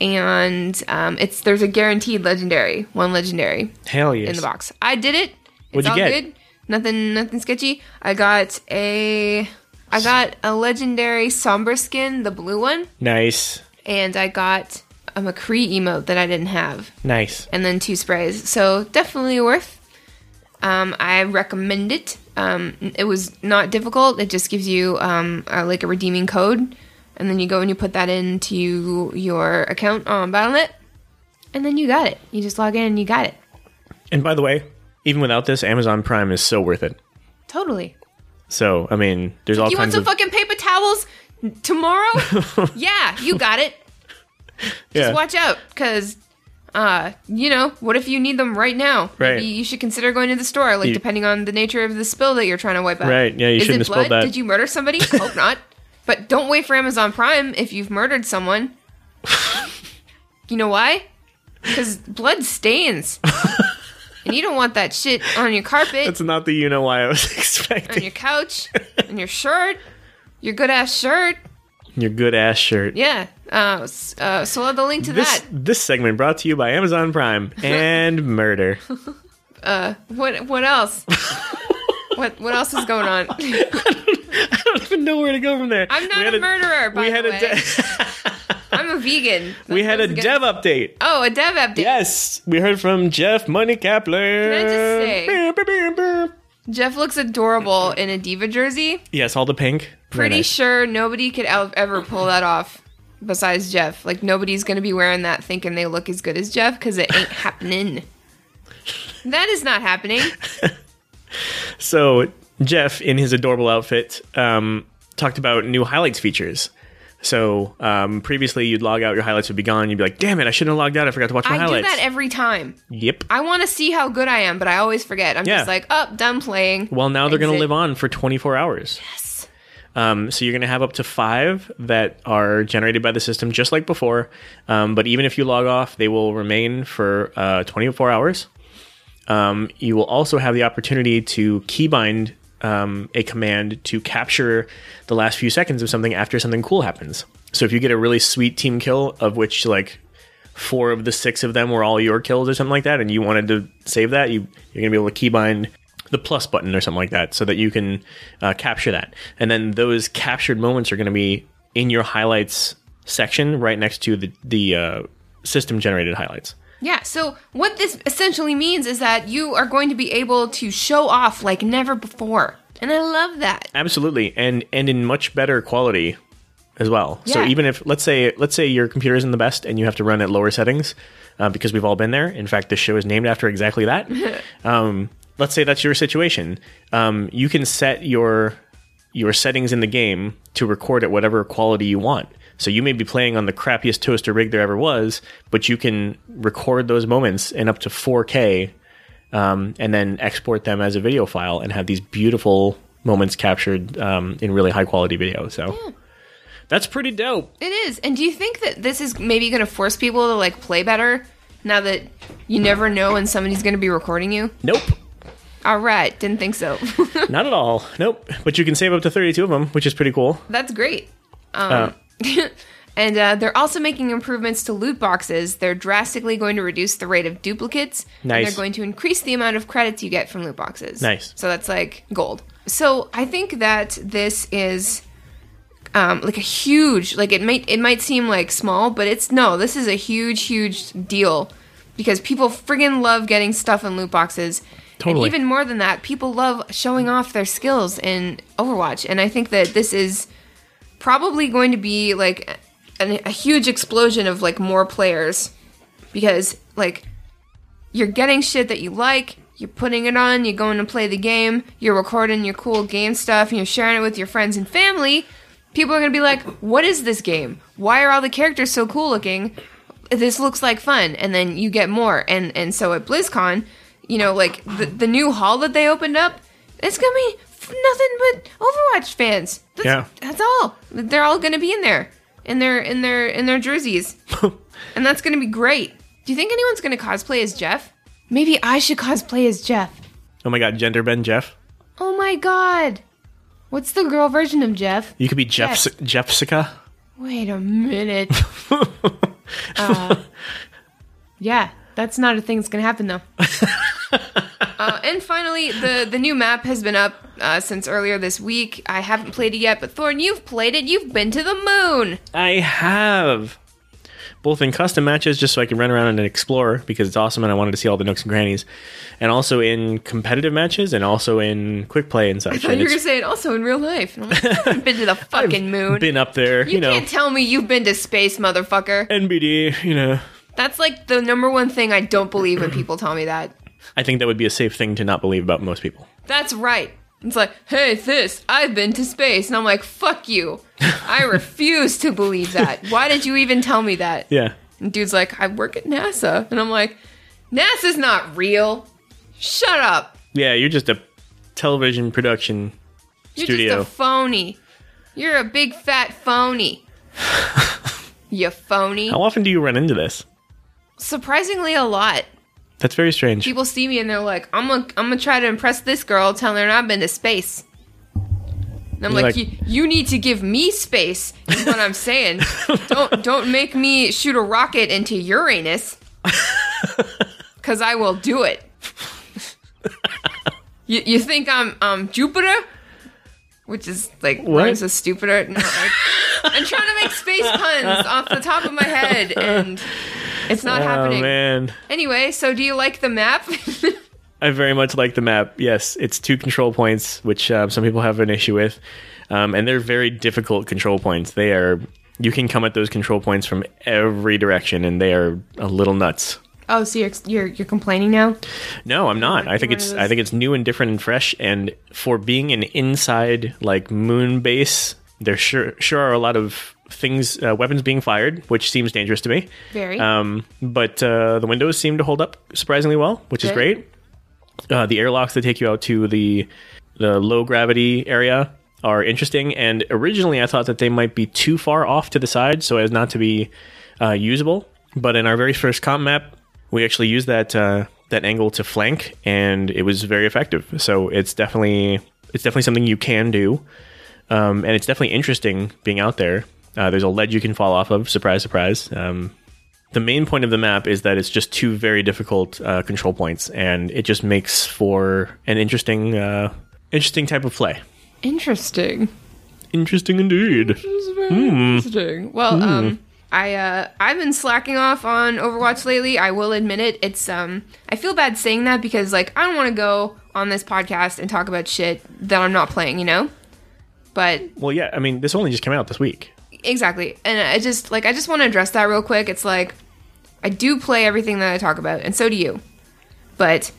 And um, it's there's a guaranteed legendary, one legendary Hell yes. in the box. I did it. It's What'd you all get? good. Nothing nothing sketchy. I got a I got a legendary Sombra skin, the blue one, Nice. and I got a McCree emote that I didn't have Nice. and then two sprays. So definitely worth. Um, I recommend it. Um, it was not difficult. It just gives you um, uh, like a redeeming code, and then you go and you put that into your account on Battle.net, and then you got it. You just log in and you got it. And by the way, even without this, Amazon Prime is so worth it. Totally. So, I mean, there's all You want some of fucking paper towels tomorrow? yeah, you got it. Just watch out, because, uh, you know, what if you need them right now? Right. Maybe you should consider going to the store, like You- depending on the nature of the spill that you're trying to wipe out. Right, yeah, you Is shouldn't it have blood? that. Did you murder somebody? Hope not. But don't wait for Amazon Prime if you've murdered someone. you know why? Because blood stains. and you don't want that shit on your carpet, That's not the you know why I was expecting. on your couch, on your shirt, your good ass shirt. Your good ass shirt. Yeah. Uh, uh, so I'll have the link to This that. this segment brought to you by Amazon Prime and murder. What what else? what what else is going on? I don't even know where to go from there. I'm not a murderer, by we the had way. a de- I'm a vegan. we had a dev update. Oh, a dev update. Yes, we heard from Jeff Money Kaplan. I just say-. Jeff looks adorable in a D.Va jersey. Yes, all the pink. Pretty nice. sure nobody could ever pull that off besides Jeff. Like nobody's gonna be wearing that thinking they look as good as Jeff because it ain't happening. That is not happening. So Jeff, in his adorable outfit, um, talked about new highlights features. So um, previously, you'd log out, your highlights would be gone. You'd be like, "Damn it, I shouldn't have logged out. I forgot to watch my I do highlights." that every time. yep. I want to see how good I am, but I always forget. I'm Yeah. just like, up, done playing. Well, now they're going to live on for 24 hours. Yes. Um, so you're going to have up to five that are generated by the system, just like before. Um, but even if you log off, they will remain for uh, 24 hours. Um, you will also have the opportunity to keybind um, a command to capture the last few seconds of something after something cool happens. So if you get a really sweet team kill, of which like four of the six of them were all your kills or something like that, and you wanted to save that, you you're gonna be able to keybind the plus button or something like that, so that you can uh, capture that. And then those captured moments are gonna be in your highlights section, right next to the the uh, system generated highlights. Yeah, so what this essentially means is that you are going to be able to show off like never before. And I love that. Absolutely, and and in much better quality as well. Yeah. So even if let's say let's say your computer isn't the best and you have to run at lower settings, uh, because we've all been there. In fact, this show is named after exactly that. um, let's say that's your situation. Um, you can set your your settings in the game to record at whatever quality you want. So you may be playing on the crappiest toaster rig there ever was, but you can record those moments in up to 4K um, and then export them as a video file and have these beautiful moments captured um, in really high quality video. So that's pretty dope. It is. And do you think that this is maybe going to force people to like play better now that you never know when somebody's going to be recording you? Nope. All right, didn't think so. Not at all. Nope. But you can save up to 32 of them, which is pretty cool. That's great. Um, and uh, they're also making improvements to loot boxes. They're drastically going to reduce the rate of duplicates. And Nice. they're going to increase the amount of credits you get from loot boxes. Nice. So that's like gold. So I think that this is um, like a huge, like it might it might seem like small, but it's no. This is a huge, huge deal because people friggin' love getting stuff in loot boxes. Totally. And even more than that, people love showing off their skills in Overwatch. And I think that this is probably going to be like a, a huge explosion of like more players because like you're getting shit that you like, you're putting it on, you're going to play the game, you're recording your cool game stuff, and you're sharing it with your friends and family. People are gonna be like, "What is this game? Why are all the characters so cool looking? This looks like fun." And then you get more, and and so at BlizzCon, you know, like the the new hall that they opened up, it's gonna be f- nothing but Overwatch fans. That's, Yeah. that's all. They're all gonna be in there in their in their in their jerseys, and that's gonna be great. Do you think anyone's gonna cosplay as Jeff? Maybe I should cosplay as Jeff. Oh my god, gender bend Jeff. Oh my god. What's the girl version of Jeff? You could be Jeff. Jeffsica. Wait a minute. uh, yeah, that's not a thing that's gonna happen though. uh, and finally, the the new map has been up uh, since earlier this week. I haven't played it yet, but Thorn, you've played it. You've been to the moon. I have. Both in custom matches, just so I can run around and explore because it's awesome and I wanted to see all the nooks and crannies, and also in competitive matches and also in quick play and such. I thought And you were it's gonna say it also in real life. I'm like, I haven't been to the fucking moon. been up there, you, you know, can't tell me you've been to space, motherfucker. NBD, you know. That's like the number one thing I don't believe when people tell me that. I think that would be a safe thing to not believe about most people. That's right. It's like, hey, this, I've been to space. And I'm like, fuck you. I refuse to believe that. Why did you even tell me that? Yeah. And dude's like, I work at NASA. And I'm like, NASA's not real. Shut up. Yeah, you're just a television production You're studio. just a phony. You're a big fat phony. you phony. How often do you run into this? Surprisingly, a lot. That's very strange. People see me and they're like, I'm gonna, I'm gonna try to impress this girl, telling her I've been to space. And I'm You're like, like- you, need to give me space, is what I'm saying. don't don't make me shoot a rocket into Uranus. Cause I will do it. you, you think I'm um Jupiter? Which is like What? rhymes with stupider. No, like, I'm trying to make space puns off the top of my head and it's not oh happening. man. Anyway, so do you like the map? I very much like the map. Yes, it's two control points, which uh, some people have an issue with, um, and they're very difficult control points. They are you can come at those control points from every direction, and they are a little nuts. oh, so you're you're, you're complaining now? No, I'm not. I think it's I think it's new and different and fresh. And for being an inside like moon base, there sure sure are a lot of things, uh, weapons being fired, which seems dangerous to me. Very. Um, but uh, the windows seem to hold up surprisingly well, which is great. Uh, the airlocks that take you out to the the low gravity area are interesting. And originally, I thought that they might be too far off to the side so as not to be uh, usable. But in our very first comp map, we actually used that uh, that angle to flank, and it was very effective. So it's definitely it's definitely something you can do, um, and it's definitely interesting being out there. Uh, there's a ledge you can fall off of. Surprise, surprise. Um, the main point of the map is that it's just two very difficult uh, control points, and it just makes for an interesting, uh, interesting type of play. Interesting. Interesting indeed. Very interesting. Well, um, I uh, I've been slacking off on Overwatch lately. I will admit it. It's um, I feel bad saying that because like I don't want to go on this podcast and talk about shit that I'm not playing. You know. But Well, yeah. I mean, this only just came out this week. Exactly, and I just like I just want to address that real quick. It's like I do play everything that I talk about, and so do you. But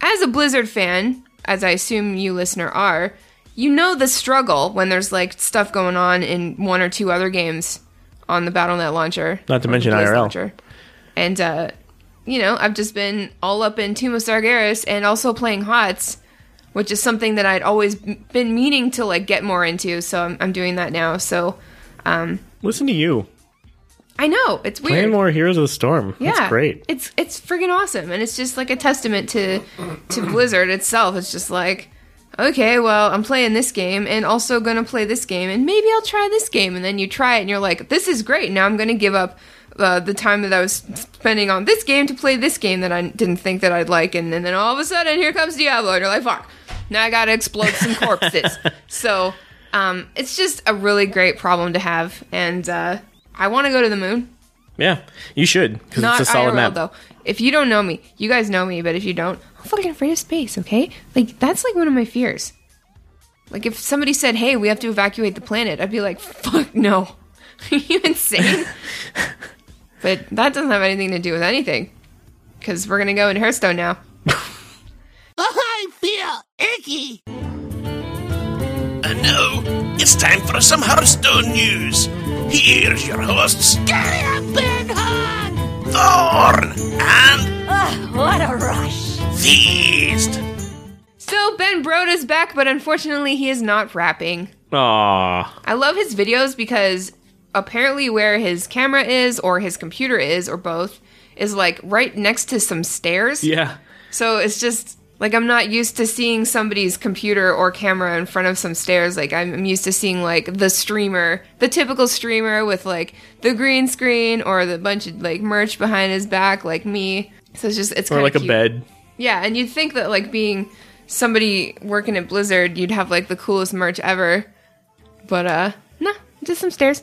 as a Blizzard fan, as I assume you listener are, you know the struggle when there's like stuff going on in one or two other games on the BattleNet launcher. Not to mention IRL. launcher. And uh, you know, I've just been all up in Tomb of Sargeras and also playing HOTS, which is something that I'd always been meaning to like get more into. So I'm, I'm doing that now. So Listen to you I know it's weird. playing more Heroes of the Storm. Yeah, That's great. It's it's freaking awesome, and it's just like a testament to to Blizzard itself. It's just like, okay, well, I'm playing this game, and also gonna play this game, and maybe I'll try this game, and then you try it, and you're like, this is great. Now I'm gonna give up. Uh, the time that I was spending on this game to play this game that I didn't think that I'd like, and, and then all of a sudden here comes Diablo, and you're like, fuck, now I gotta explode some corpses. so, um, it's just a really great problem to have, and uh, I want to go to the moon. Yeah, you should because it's a solid IRL map. though. If you don't know me, you guys know me, but if you don't, I'm fucking afraid of space. Okay, like that's like one of my fears. Like if somebody said, "Hey, we have to evacuate the planet," I'd be like, "Fuck no, are you insane?" but that doesn't have anything to do with anything, because we're gonna go in Hearthstone now. I feel icky. And now, it's time for some Hearthstone news. Here's your hosts, Gary up, Ben Han. Thorn and Ugh, what a rush. Feast. So Ben Brode is back, but unfortunately, he is not rapping. Aw. I love his videos because apparently where his camera is or his computer is or both is like right next to some stairs. Yeah. So it's just like I'm not used to seeing somebody's computer or camera in front of some stairs. Like I'm, used to seeing like the streamer, the typical streamer with like the green screen or the bunch of like merch behind his back, like me. So it's just it's Or like of a bed. Yeah, and you'd think that like being somebody working at Blizzard, you'd have like the coolest merch ever. But uh just some stairs.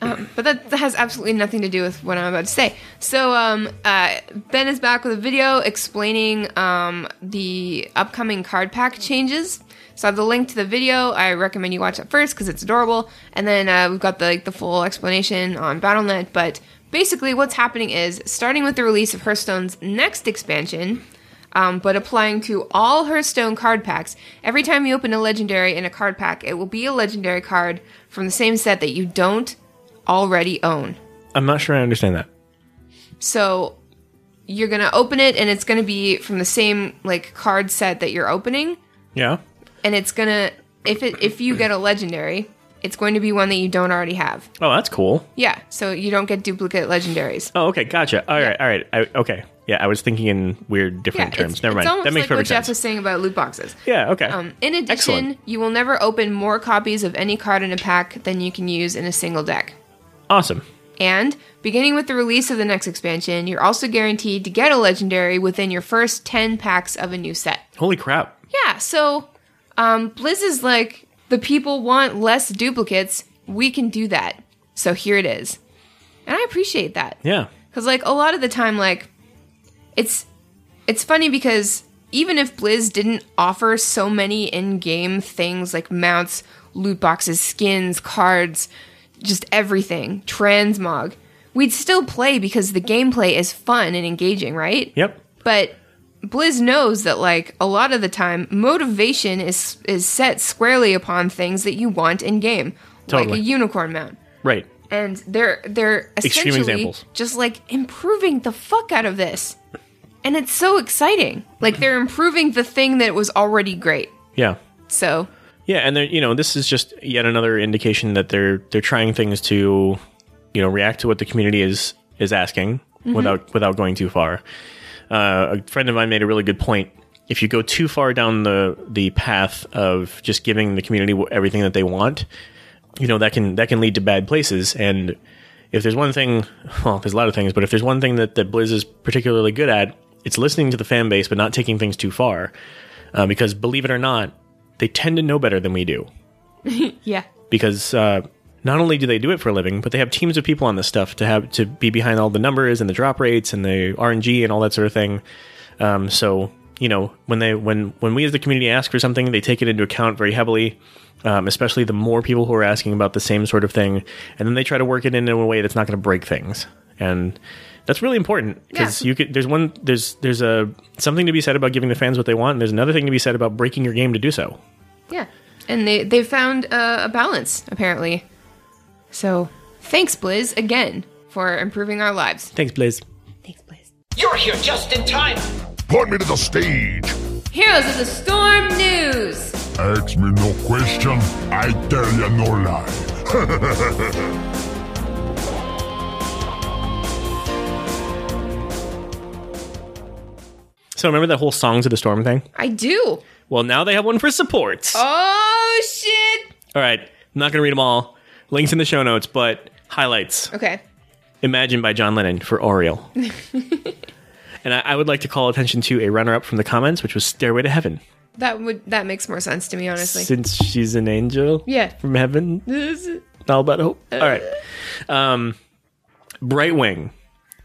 Um, but that, that has absolutely nothing to do with what I'm about to say. So um uh Ben is back with a video explaining um the upcoming card pack changes. So I have the link to the video. I recommend you watch it first because it's adorable, and then uh, we've got the like, the full explanation on BattleNet. But basically, what's happening is starting with the release of Hearthstone's next expansion, um, but applying to all Hearthstone card packs. Every time you open a legendary in a card pack, it will be a legendary card from the same set that you don't already own. I'm not sure I understand that. So you're gonna open it, and it's gonna be from the same like card set that you're opening, Yeah. and it's gonna if it if you get a legendary, it's going to be one that you don't already have. Oh, that's cool. Yeah, so you don't get duplicate legendaries. Oh, okay. Gotcha. All right. All right. I, okay. Yeah, I was thinking in weird different Yeah, terms. it's, Never it's mind. That makes like what perfect Jeff sense. was saying about loot boxes. yeah. Okay. Um, in addition, Excellent. you will never open more copies of any card in a pack than you can use in a single deck. awesome. And beginning with the release of the next expansion, you're also guaranteed to get a legendary within your first 10 packs of a new set. Holy crap. Yeah, so um, Blizz is like, the people want less duplicates. We can do that. So here it is. And I appreciate that. Yeah. Because like a lot of the time, like it's it's funny because even if Blizz didn't offer so many in-game things like mounts, loot boxes, skins, cards, just everything, transmog, we'd still play because the gameplay is fun and engaging, right? Yep. But Blizz knows that like a lot of the time motivation is is set squarely upon things that you want in game, Totally. like a unicorn mount Right. and they're they're essentially examples. just like improving the fuck out of this and it's so exciting like they're improving the thing that was already great Yeah. so Yeah, and they're you know this is just yet another indication that they're they're trying things to, you know, react to what the community is is asking without without going too far. Uh, a friend of mine made a really good point. If you go too far down the the path of just giving the community everything that they want, you know that can that can lead to bad places. And if there's one thing, well, there's a lot of things, but if there's one thing that that Blizz is particularly good at, it's listening to the fan base, but not taking things too far. Uh, because believe it or not, they tend to know better than we do yeah because uh, not only do they do it for a living, but they have teams of people on this stuff to have to be behind all the numbers and the drop rates and the RNG and all that sort of thing. Um, so you know when they when when we as the community ask for something, they take it into account very heavily. Um, especially the more people who are asking about the same sort of thing, and then they try to work it in in a way that's not going to break things, and that's really important because Yeah. you could. There's one. There's there's a something to be said about giving the fans what they want, and there's another thing to be said about breaking your game to do so. yeah and they they found uh, a balance apparently so thanks blizz again for improving our lives Thanks, Blizz. thanks blizz You're here just in time. Point me to the stage. heroes of the storm news Ask me no question, I tell you no lie. So remember that whole songs of the storm thing? i do Well, now they have one for support. oh shit All right, I'm not going to read them all. Links in the show notes, but highlights. okay Imagine by John Lennon for Auriel. and I, I would like to call attention to a runner up from the comments, which was Stairway to Heaven. that would that makes more sense to me honestly Since she's an angel yeah from heaven, all about hope. All right. Um, Brightwing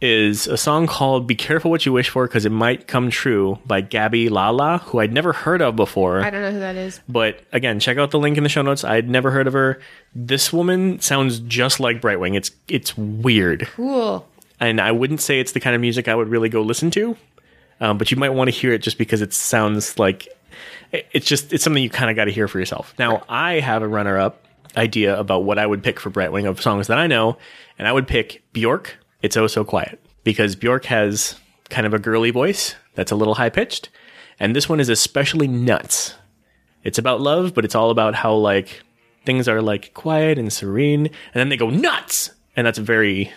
is a song called Be Careful What You Wish For because It Might Come True by Gabby Lala, who I'd never heard of before. I don't know who that is. But again, check out the link in the show notes. I'd never heard of her. This woman sounds just like Brightwing. It's it's weird, Cool. and I wouldn't say it's the kind of music I would really go listen to. Um, but you might want to hear it just because it sounds like it's just it's something you kind of got to hear for yourself. Now, I have a runner-up idea about what I would pick for Brightwing of songs that I know, and I would pick Bjork. It's oh so quiet because Bjork has kind of a girly voice that's a little high pitched, and this one is especially nuts. It's about love, but it's all about how like things are like quiet and serene, and then they go nuts, and that's very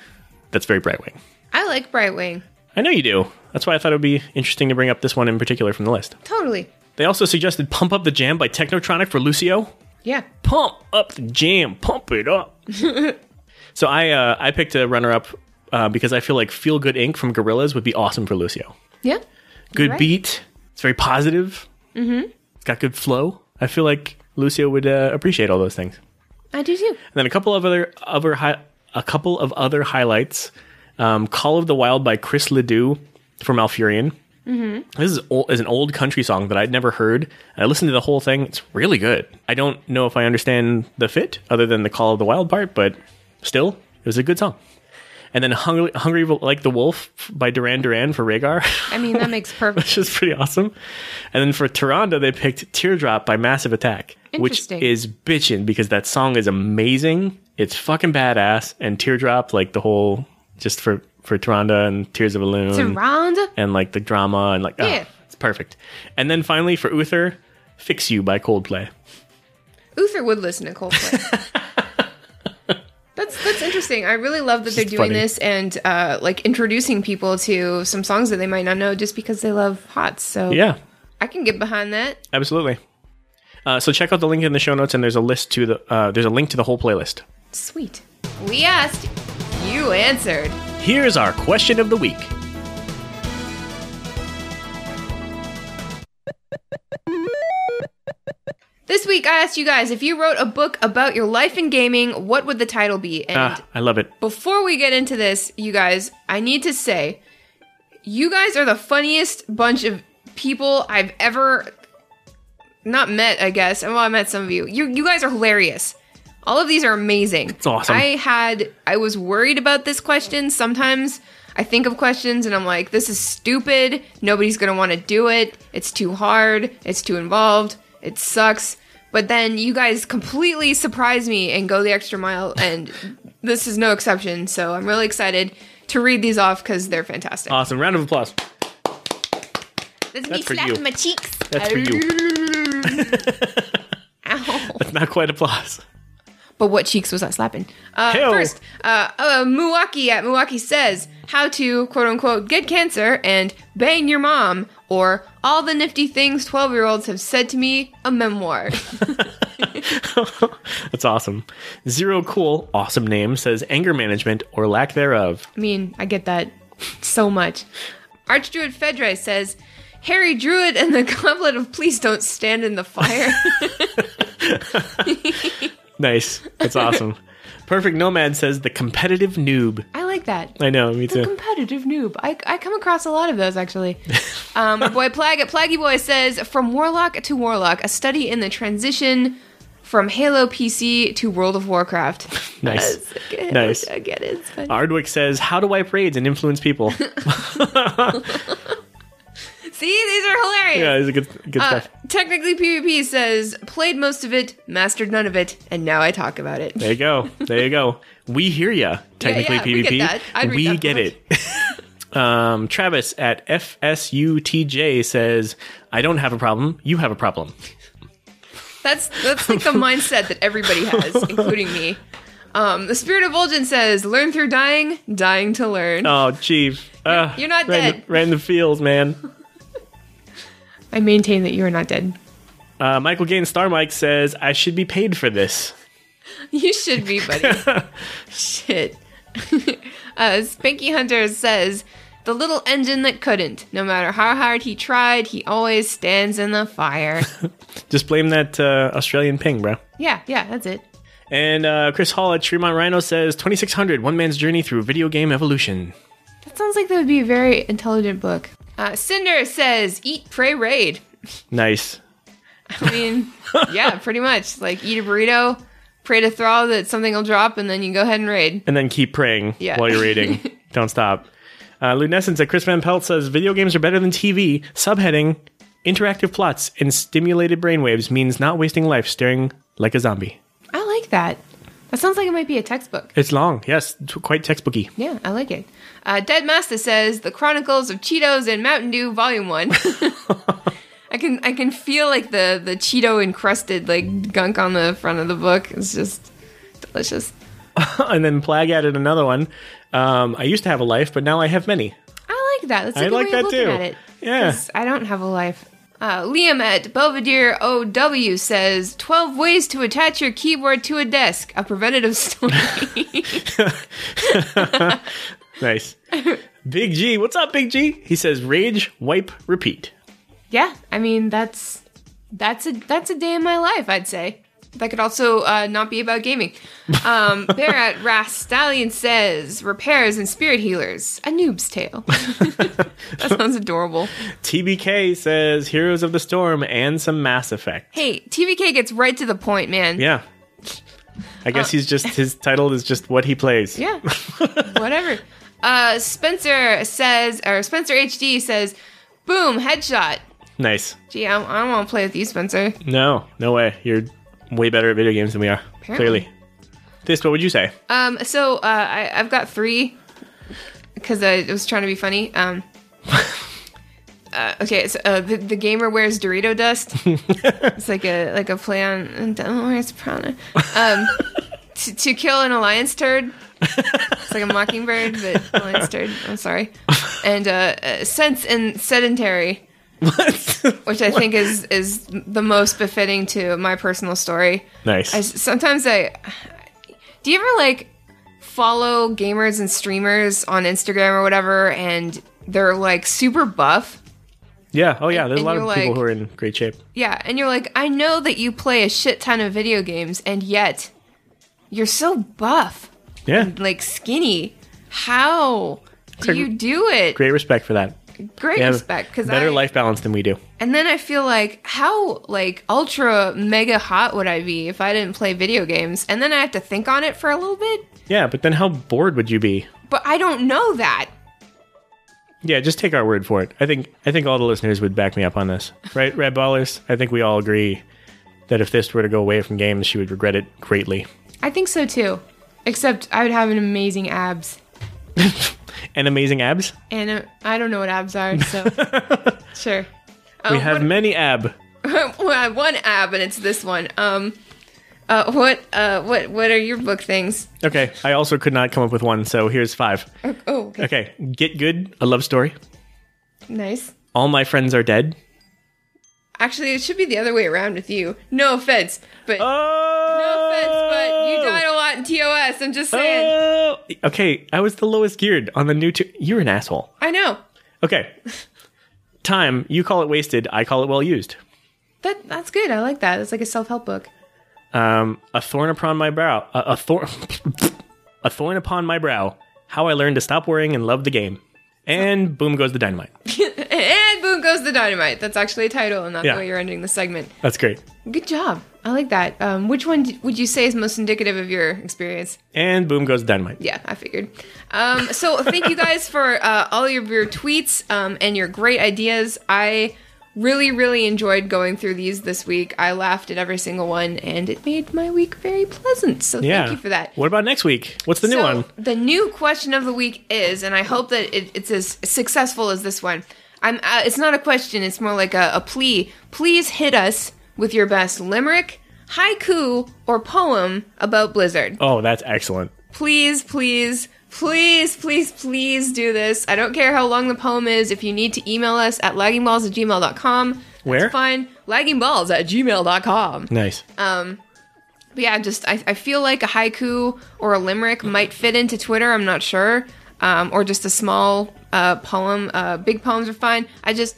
that's very Brightwing. I like Brightwing. I know you do. That's why I thought it would be interesting to bring up this one in particular from the list. Totally. They also suggested Pump Up the Jam by Technotronic for Lucio. Yeah. Pump up the jam, pump it up. so I uh, I picked a runner up uh, because I feel like Feel Good Inc. from Gorillaz would be awesome for Lucio. Yeah. Good right. beat. It's very positive. Mm-hmm. It's got good flow. I feel like Lucio would uh, appreciate all those things. I do too. And then a couple of other other hi- a couple of other highlights. Um, Call of the Wild by Chris Ledoux from Alfurion. Mm-hmm. This is, old, is an old country song that I'd never heard. I listened to the whole thing. It's really good. I don't know if I understand the fit other than the Call of the Wild part, but still, it was a good song. And then Hungry, Hungry Like the Wolf by Duran Duran for Rehgar. I mean, that makes perfect. which is pretty awesome. And then for Tyrande, they picked Teardrop by Massive Attack, which is bitchin' because that song is amazing. It's fucking badass. And Teardrop, like the whole, just for, for Tyrande and Tears of Elune. Surround. and like the drama and like, oh, Yeah. it's perfect. And then finally for Uther, Fix You by Coldplay. Uther would listen to Coldplay. that's that's interesting. I really love that they're doing funny. this and uh, like introducing people to some songs that they might not know just because they love Hots. So Yeah, I can get behind that. absolutely. Uh, so check out the link in the show notes, and there's a list to the uh, there's a link to the whole playlist. Sweet. We asked, you answered. Here's our question of the week. This week, I asked you guys if you wrote a book about your life in gaming, what would the title be? And Ah, I love it. before we get into this, you guys, I need to say, you guys are the funniest bunch of people I've ever not met. I guess. Well, I met some of you. You you guys are hilarious. All of these are amazing. It's awesome. I had I was worried about this question. Sometimes I think of questions and I'm like, this is stupid. Nobody's gonna want to do it. It's too hard. It's too involved. It sucks. But then you guys completely surprise me and go the extra mile, and this is no exception. So I'm really excited to read these off because they're fantastic. Awesome. Round of applause. That's, that's for you. my cheeks. That's for you. Ow. That's not quite applause. But what cheeks was I slapping? Uh, first, uh, uh, Milwaukee at Milwaukee says how to quote unquote get cancer and bang your mom, or all the nifty things 12 year olds have said to me, a memoir. That's awesome. Zero Cool, awesome name, says anger management or lack thereof. I mean, I get that so much. Archdruid Fedre says, Harry Druid and the goblet of please don't stand in the fire. Nice. That's awesome. Perfect Nomad says the competitive noob. I like that. I know, me The too. competitive noob. I, I come across a lot of those actually. Um, our boy Plag at Plaggy Boy says from Warlock to Warlock, a study in the transition from Halo PC to World of Warcraft. Nice. I get. Nice. I get it. Ardwick says how to wipe raids and influence people. See, these are hilarious. yeah, it's a good good Uh, stuff. technically, PvP says played most of it, mastered none of it, and now I talk about it. There you go. There you go. We hear ya. Technically yeah, we PvP. get that. We that get it. um, Travis at FSUTJ says, "I don't have a problem. You have a problem." That's that's like the mindset that everybody has, including me. Um, the spirit of Vol'jin says, "Learn through dying, dying to learn." Oh, chief. Uh, you're not right In dead. the, right in the fields, man. I maintain that you are not dead. Uh, Michael Gain Star Mike says, "I should be paid for this." You should be, buddy. Shit. uh, Spanky Hunter says, "The little engine that couldn't. No matter how hard he tried, he always stands in the fire." Just blame that uh, Australian ping, bro. yeah, yeah, that's it. And uh, Chris Hall at Tremont Rhino says, 2600, one man's journey through video game evolution. That sounds like that would be a very intelligent book. Uh, Cinder says, "Eat, pray, raid." Nice. I mean, yeah, pretty much. Like eat a burrito, pray to Thrall that something will drop, and then you go ahead and raid. And then keep praying Yeah. while you're raiding. Don't stop. Uh, Lunescence at Chris Van Pelt says video games are better than TV. Subheading interactive plots and stimulated brainwaves means not wasting life staring like a zombie. I like that. That sounds like it might be a textbook. It's long, yes, quite textbooky. Yeah, I like it. Uh, Dead Master says the Chronicles of Cheetos and Mountain Dew, Volume One. I can I can feel like the the Cheeto encrusted like gunk on the front of the book. It's just delicious. and then Plag added another one. Um, I used to have a life, but now I have many. I like that. That's a I good like way that of looking too. at it. Yeah. I don't have a life. Uh, Liam at Belvedere OW says 12 ways to attach your keyboard to a desk, a preventative story. Nice. Big G, what's up, Big G? He says rage, wipe, repeat. yeah, I mean that's that's a that's a day in my life, I'd say. That could also uh, not be about gaming. Um, Bear at Ras Stallion says repairs and spirit healers, a noob's tale. that sounds adorable. TBK says Heroes of the Storm and some Mass Effect. Hey, TBK gets right to the point, man. Yeah. I guess he's just his title is just what he plays. Yeah. Whatever. Uh, Spencer says, or Spencer HD says, boom, headshot. Nice. Gee, I, I don't want to play with you, Spencer. No, no way. You're way better at video games than we are. Apparently. Clearly. This, what would you say? Um, so uh, I, I've got three because I was trying to be funny. Um, uh, okay, so, uh, the, the gamer wears Dorito dust. it's like a like a play on don't wears Prada. Um, to, to kill an alliance turd. It's like a mockingbird, but alliance turd. I'm sorry. And uh, uh, sense and sedentary. Which I think is is the most befitting to my personal story. Nice. I sometimes I do you ever like follow gamers and streamers on Instagram or whatever, and they're like super buff. yeah. Oh, yeah. There's a and lot of you're people who are in great shape. Yeah, and you're like, I know that you play a shit ton of video games, and yet you're so buff, Yeah. like skinny. How do you do it? Great respect for that. Great respect, because better I, life balance than we do. And then I feel like how like ultra mega hot would I be if I didn't play video games? And then I have to think on it for a little bit. Yeah, but then how bored would you be? But I don't know that. Yeah, just take our word for it. I think I think all the listeners would back me up on this, right? Red ballers. I think we all agree that if this were to go away from games, she would regret it greatly. I think so too. Except I would have an amazing abs. And amazing abs. And uh, I don't know what abs are, so sure. We Um, have many ab. well, I have one ab, and it's this one. Um, uh, what, uh, what, what are your book things? Okay, I also could not come up with one, so here's five. Oh, okay. Okay, Get Good, a love story. nice. All my friends are dead. Actually, it should be the other way around with you. No offense, but Oh, no offense, but you died TOS. I'm just saying. Oh! Okay, I was the lowest geared on the new. T- You're an asshole. I know. Okay. Time. You call it wasted. I call it well used. That that's good. I like that. It's like a self help book. Um, a thorn upon my brow. A, a thorn. a thorn upon my brow. How I learned to stop worrying and love the game. And boom goes the dynamite. and boom goes the dynamite. That's actually a title, and not Yeah. the way you're ending the segment. That's great. Good job. I like that. Um, which one d- would you say is most indicative of your experience? And boom goes the dynamite. Yeah, I figured. Um, so thank you guys for uh, all of your tweets um, and your great ideas. I really, really enjoyed going through these this week. I laughed at every single one, and it made my week very pleasant. So Yeah. thank you for that. What about next week? What's the new one? The new question of the week is, and I hope that it, it's as successful as this one. I'm. Uh, it's not a question. It's more like a, a plea. Please hit us with your best limerick, haiku, or poem about Blizzard. Oh, that's excellent. Please, please, please, please, please do this. I don't care how long the poem is. If you need to email us at laggingballs at gmail.com, Where? That's fine. Laggingballs at gmail.com. Nice. Um, but yeah, just I, I feel like a haiku or a limerick might fit into Twitter. I'm not sure, um, or just a small uh, poem. Uh, big poems are fine. I just,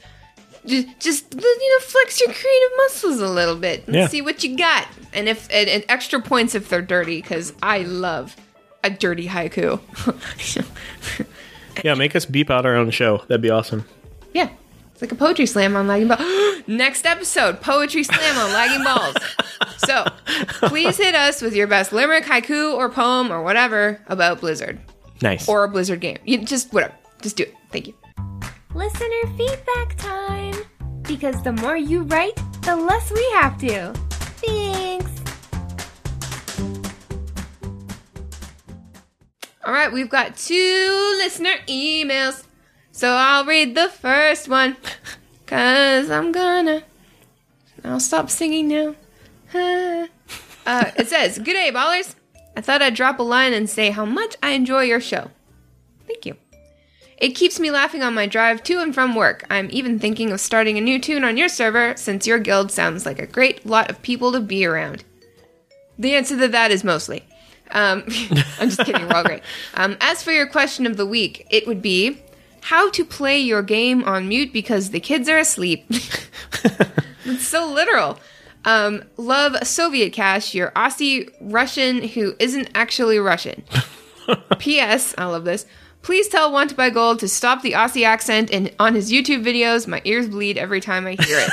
just, just you know, flex your creative muscles a little bit and Yeah. see what you got. And if and, and extra points if they're dirty, because I love a dirty haiku. Yeah, make us beep out our own show. That'd be awesome. Yeah. It's like a poetry slam on lagging balls. Next episode, poetry slam on lagging balls. So please hit us with your best limerick, haiku, or poem or whatever about Blizzard Nice. or a Blizzard game. You just whatever. Just do it. Thank you. Listener feedback time. Because the more you write, the less we have to. Thanks. All right, we've got two listener emails. So I'll read the first one. Cause I'm gonna. I'll stop singing now. uh, it says, Good day, ballers. I thought I'd drop a line and say how much I enjoy your show. Thank you. It keeps me laughing on my drive to and from work. I'm even thinking of starting a new toon on your server since your guild sounds like a great lot of people to be around. The answer to that is mostly. Um, I'm just kidding. We're all great. Um, as for your question of the week, it would be how to play your game on mute because the kids are asleep. it's so literal. Um, love Soviet Cash, your Aussie Russian who isn't actually Russian. P.S. I love this. Please tell Want to Buy Gold to stop the Aussie accent in, on his YouTube videos. My ears bleed every time I hear it.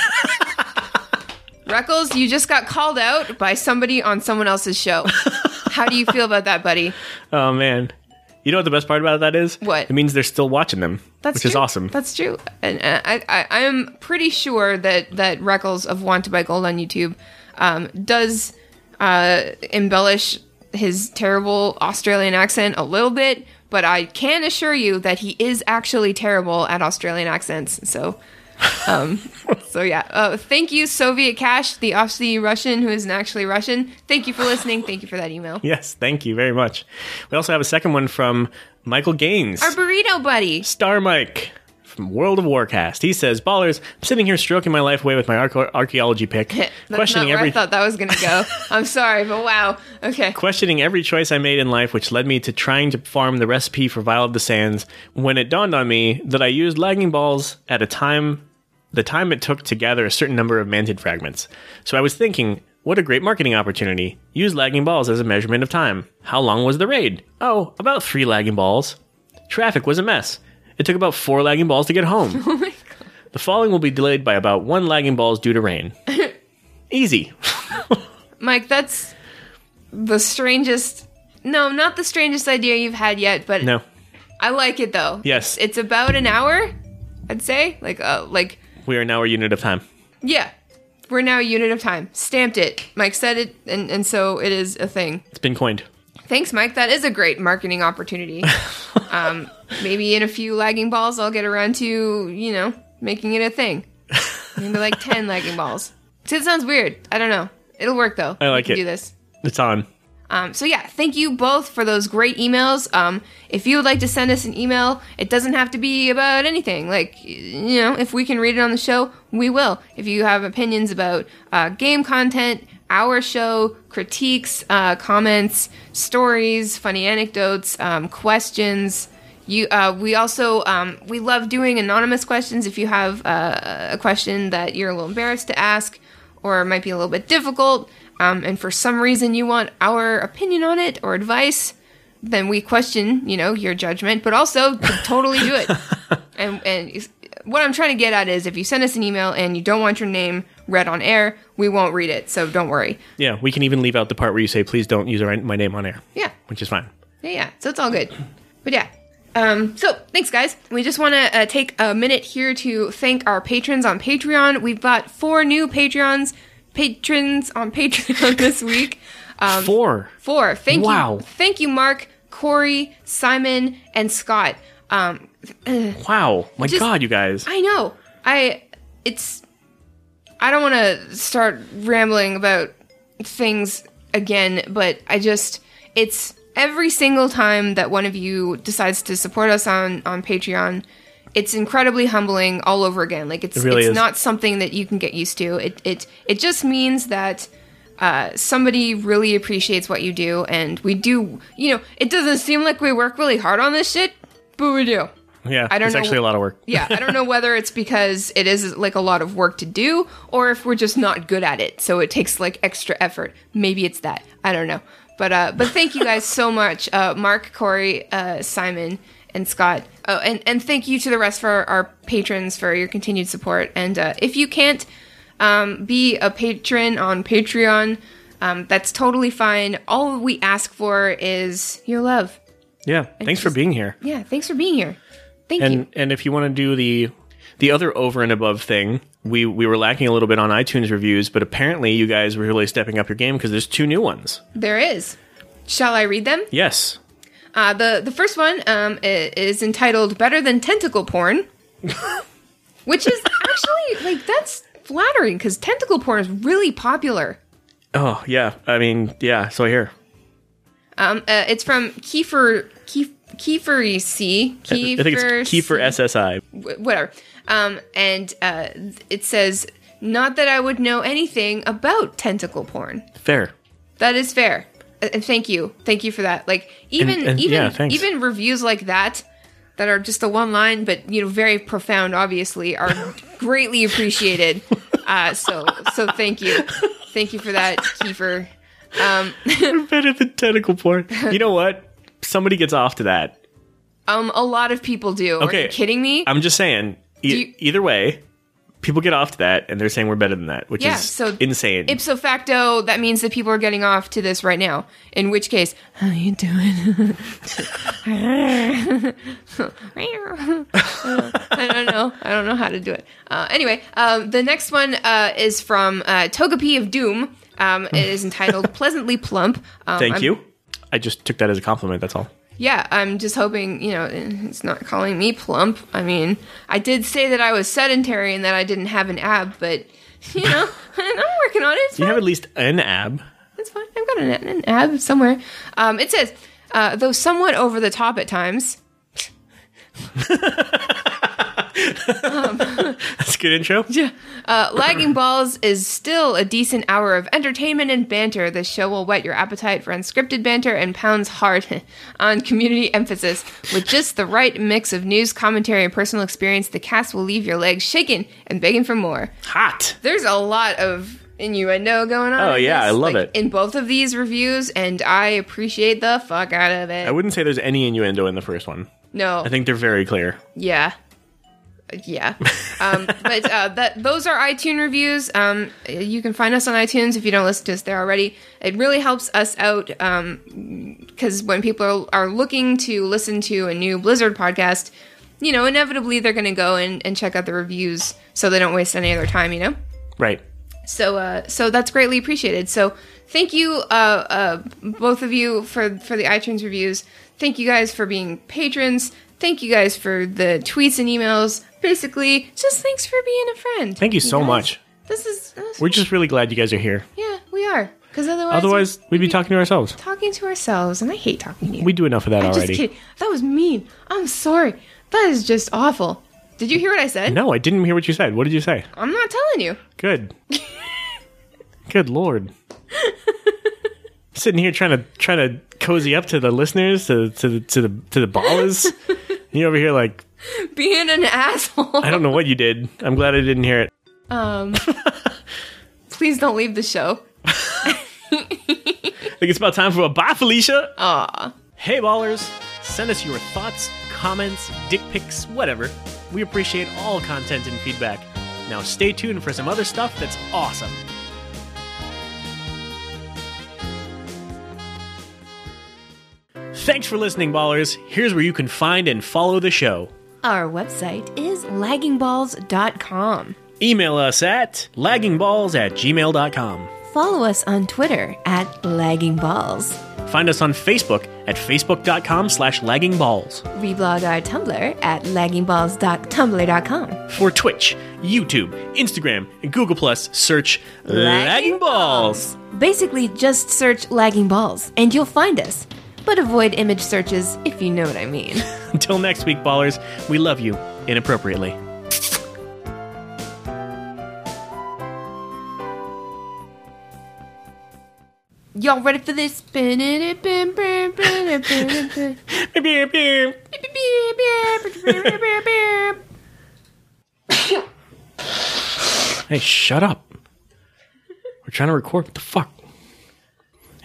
Reckles, you just got called out by somebody on someone else's show. How do you feel about that, buddy? oh man. You know what the best part about that is? What? It means they're still watching them, That's which is awesome. That's true, and uh, I, I, I am pretty sure that that Reckles of Want to Buy Gold on YouTube um, does uh, embellish his terrible Australian accent a little bit, but I can assure you that he is actually terrible at Australian accents. So. Um, so yeah, uh, thank you, Soviet Cash, the Aussie Russian who isn't actually Russian. Thank you for listening. Thank you for that email. Yes, thank you very much. We also have a second one from Michael Gaines. Our burrito buddy. Star Mike from World of Warcast. He says, Ballers, I'm sitting here stroking my life away with my arche- archaeology pick, That's questioning every I thought that was gonna go. I'm sorry, but wow. Okay. questioning every choice I made in life, which led me to trying to farm the recipe for Vial of the Sands. When it dawned on me that I used lagging balls at a time, the time it took to gather a certain number of Mantid fragments. So I was thinking, what a great marketing opportunity! Use lagging balls as a measurement of time. How long was the raid? Oh, about three lagging balls. Traffic was a mess. It took about four lagging balls to get home. Oh my god. The falling will be delayed by about one lagging balls due to rain. Easy. Mike, that's the strangest. No, not the strangest idea you've had yet, but No. I like it though. Yes. It's about an hour, I'd say. Like, uh, like, We are now a unit of time. yeah. We're now a unit of time. Stamped it. Mike said it, and, and so it is a thing. It's been coined. Thanks, Mike. That is a great marketing opportunity. um, maybe in a few lagging balls, I'll get around to, you know, making it a thing. Maybe like 10 lagging balls. See, it sounds weird. I don't know. It'll work though. I like it. do this. It's on. Um, so yeah, thank you both for those great emails. Um, if you would like to send us an email, it doesn't have to be about anything. Like, you know, if we can read it on the show, we will. If you have opinions about uh, game content, our show, critiques, uh, comments, stories, funny anecdotes, um, questions. You, uh, we also um, we love doing anonymous questions. If you have uh, a question that you're a little embarrassed to ask, or it might be a little bit difficult, um, and for some reason you want our opinion on it or advice, then we question, you know, your judgment, but also totally do it. and and what I'm trying to get at is, if you send us an email and you don't want your name read on air, we won't read it. So don't worry. Yeah, we can even leave out the part where you say, please don't use my name on air, Yeah, which is fine. yeah, yeah. So it's all good. But yeah. Um, so thanks, guys. We just want to uh, take a minute here to thank our patrons on Patreon. We've got four new Patreons, patrons on Patreon this week. Um, Four. Four. Thank Wow. you. Thank you, Mark, Corey, Simon, and Scott. Um, Wow. My Just- God, you guys. I know. I it's I don't want to start rambling about things again, but I just it's every single time that one of you decides to support us on on Patreon, it's incredibly humbling all over again. Like it's It really it's is. not something that you can get used to. It it it just means that uh, somebody really appreciates what you do, and we do. You know, it doesn't seem like we work really hard on this shit, but we do. yeah, I don't it's know- actually a lot of work. Yeah, I don't know whether it's because it is like a lot of work to do or if we're just not good at it. So it takes like extra effort. Maybe it's that. I don't know. But uh but thank you guys so much. Uh Mark, Corey, uh Simon, and Scott. Oh, and, and thank you to the rest for our patrons for your continued support. And uh, if you can't um, be a patron on Patreon, um, that's totally fine. All we ask for is your love. Yeah. Thanks for being here. Yeah, thanks for being here. Thank And you. and if you want to do the the other over and above thing, we we were lacking a little bit on iTunes reviews, but apparently you guys were really stepping up your game because there's two new ones. There is. Shall I read them? Yes. Uh, the the first one um, is entitled "Better Than Tentacle Porn," which is actually like that's flattering because tentacle porn is really popular. Oh yeah. I mean yeah. So I hear. Um, uh, it's from Kiefer Kief, Kiefer C. I think it's Kiefer SSI. wh- whatever. Um, and uh, it says, "Not that I would know anything about tentacle porn." Fair. That is fair. Uh, And thank you. Thank you for that. Like even and- even yeah, even reviews like that that are just a one line but you know very profound obviously are greatly appreciated. Uh so so thank you. Thank you for that, Kiefer. Better than tentacle porn. You know what? Somebody gets off to that. Um a lot of people do. Are Okay. you kidding me? I'm just saying. E- you- either way, people get off to that, and they're saying we're better than that, which Yeah, is so insane. Ipso facto, that means that people are getting off to this right now. In which case, how are you doing? I don't know. I don't know how to do it. Uh, anyway, um, the next one uh, is from uh, Togepi of Doom. Um, it is entitled "Pleasantly Plump." Um, Thank I'm- you. I just took that as a compliment. That's all. Yeah, I'm just hoping you know it's not calling me plump. I mean, I did say that I was sedentary and that I didn't have an ab, but you know, I'm working on it. It's You fine. have at least an ab. It's fine. I've got an, an ab somewhere. Um, it says, uh, though somewhat over the top at times. That's a good intro. Uh, Lagging Balls is still a decent hour of entertainment and banter. This show will whet your appetite for unscripted banter and pounds hard on community emphasis. With just the right mix of news, commentary, and personal experience, the cast will leave your legs shaking and begging for more. Hot. There's a lot of innuendo going on. Oh, yeah, this, I love like, it. In both of these reviews, and I appreciate the fuck out of it. I wouldn't say there's any innuendo in the first one. no. I think they're very clear. Yeah. Yeah. Um, but uh, that those are iTunes reviews. Um, you can find us on iTunes if you don't listen to us there already. It really helps us out because when people are, are looking to listen to a new Blizzard podcast, you know, inevitably they're going to go and, and check out the reviews so they don't waste any of their time, you know? Right. So, uh, so that's greatly appreciated. So, thank you, uh, uh, both of you for for the iTunes reviews. Thank you guys for being patrons. Thank you guys for the tweets and emails. Basically, just thanks for being a friend. Thank you so guys. much. This is, this- We're just really glad you guys are here. yeah, we are. Because otherwise, Otherwise, we'd be talking to ourselves. talking to ourselves, and I hate talking to you. We do enough of that I'm just already. kidding. That was mean. I'm sorry. That is just awful. Did you hear what I said? No, I didn't hear what you said. What did you say? I'm not telling you. Good. Good lord. Sitting here trying to trying to cozy up to the listeners, to to the to the to the ballers. you over here like Being an asshole. I don't know what you did. I'm glad I didn't hear it. Um, please don't leave the show. I think it's about time for a bye, Felicia. Aw. Hey, ballers! Send us your thoughts, comments, dick pics, whatever. We appreciate all content and feedback. Now, stay tuned for some other stuff that's awesome. Thanks for listening, ballers. Here's where you can find and follow the show. Our website is laggingballs.com. Email us at laggingballs at gmail.com. Follow us on Twitter at laggingballs. Find us on Facebook at facebook.com slash laggingballs. Reblog our Tumblr at laggingballs.tumblr.com. For Twitch, YouTube, Instagram, and Google Plus, search Lagging Balls. Basically, just search Lagging Balls and you'll find us. But avoid image searches if you know what I mean. Until next week, ballers, we love you inappropriately. Y'all ready for this? Hey, shut up. We're trying to record. What the fuck?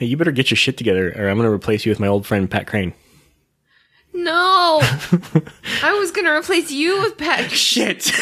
hey, you better get your shit together or I'm going to replace you with my old friend, Pat Crane. No! I was going to replace you with Pat. Shit!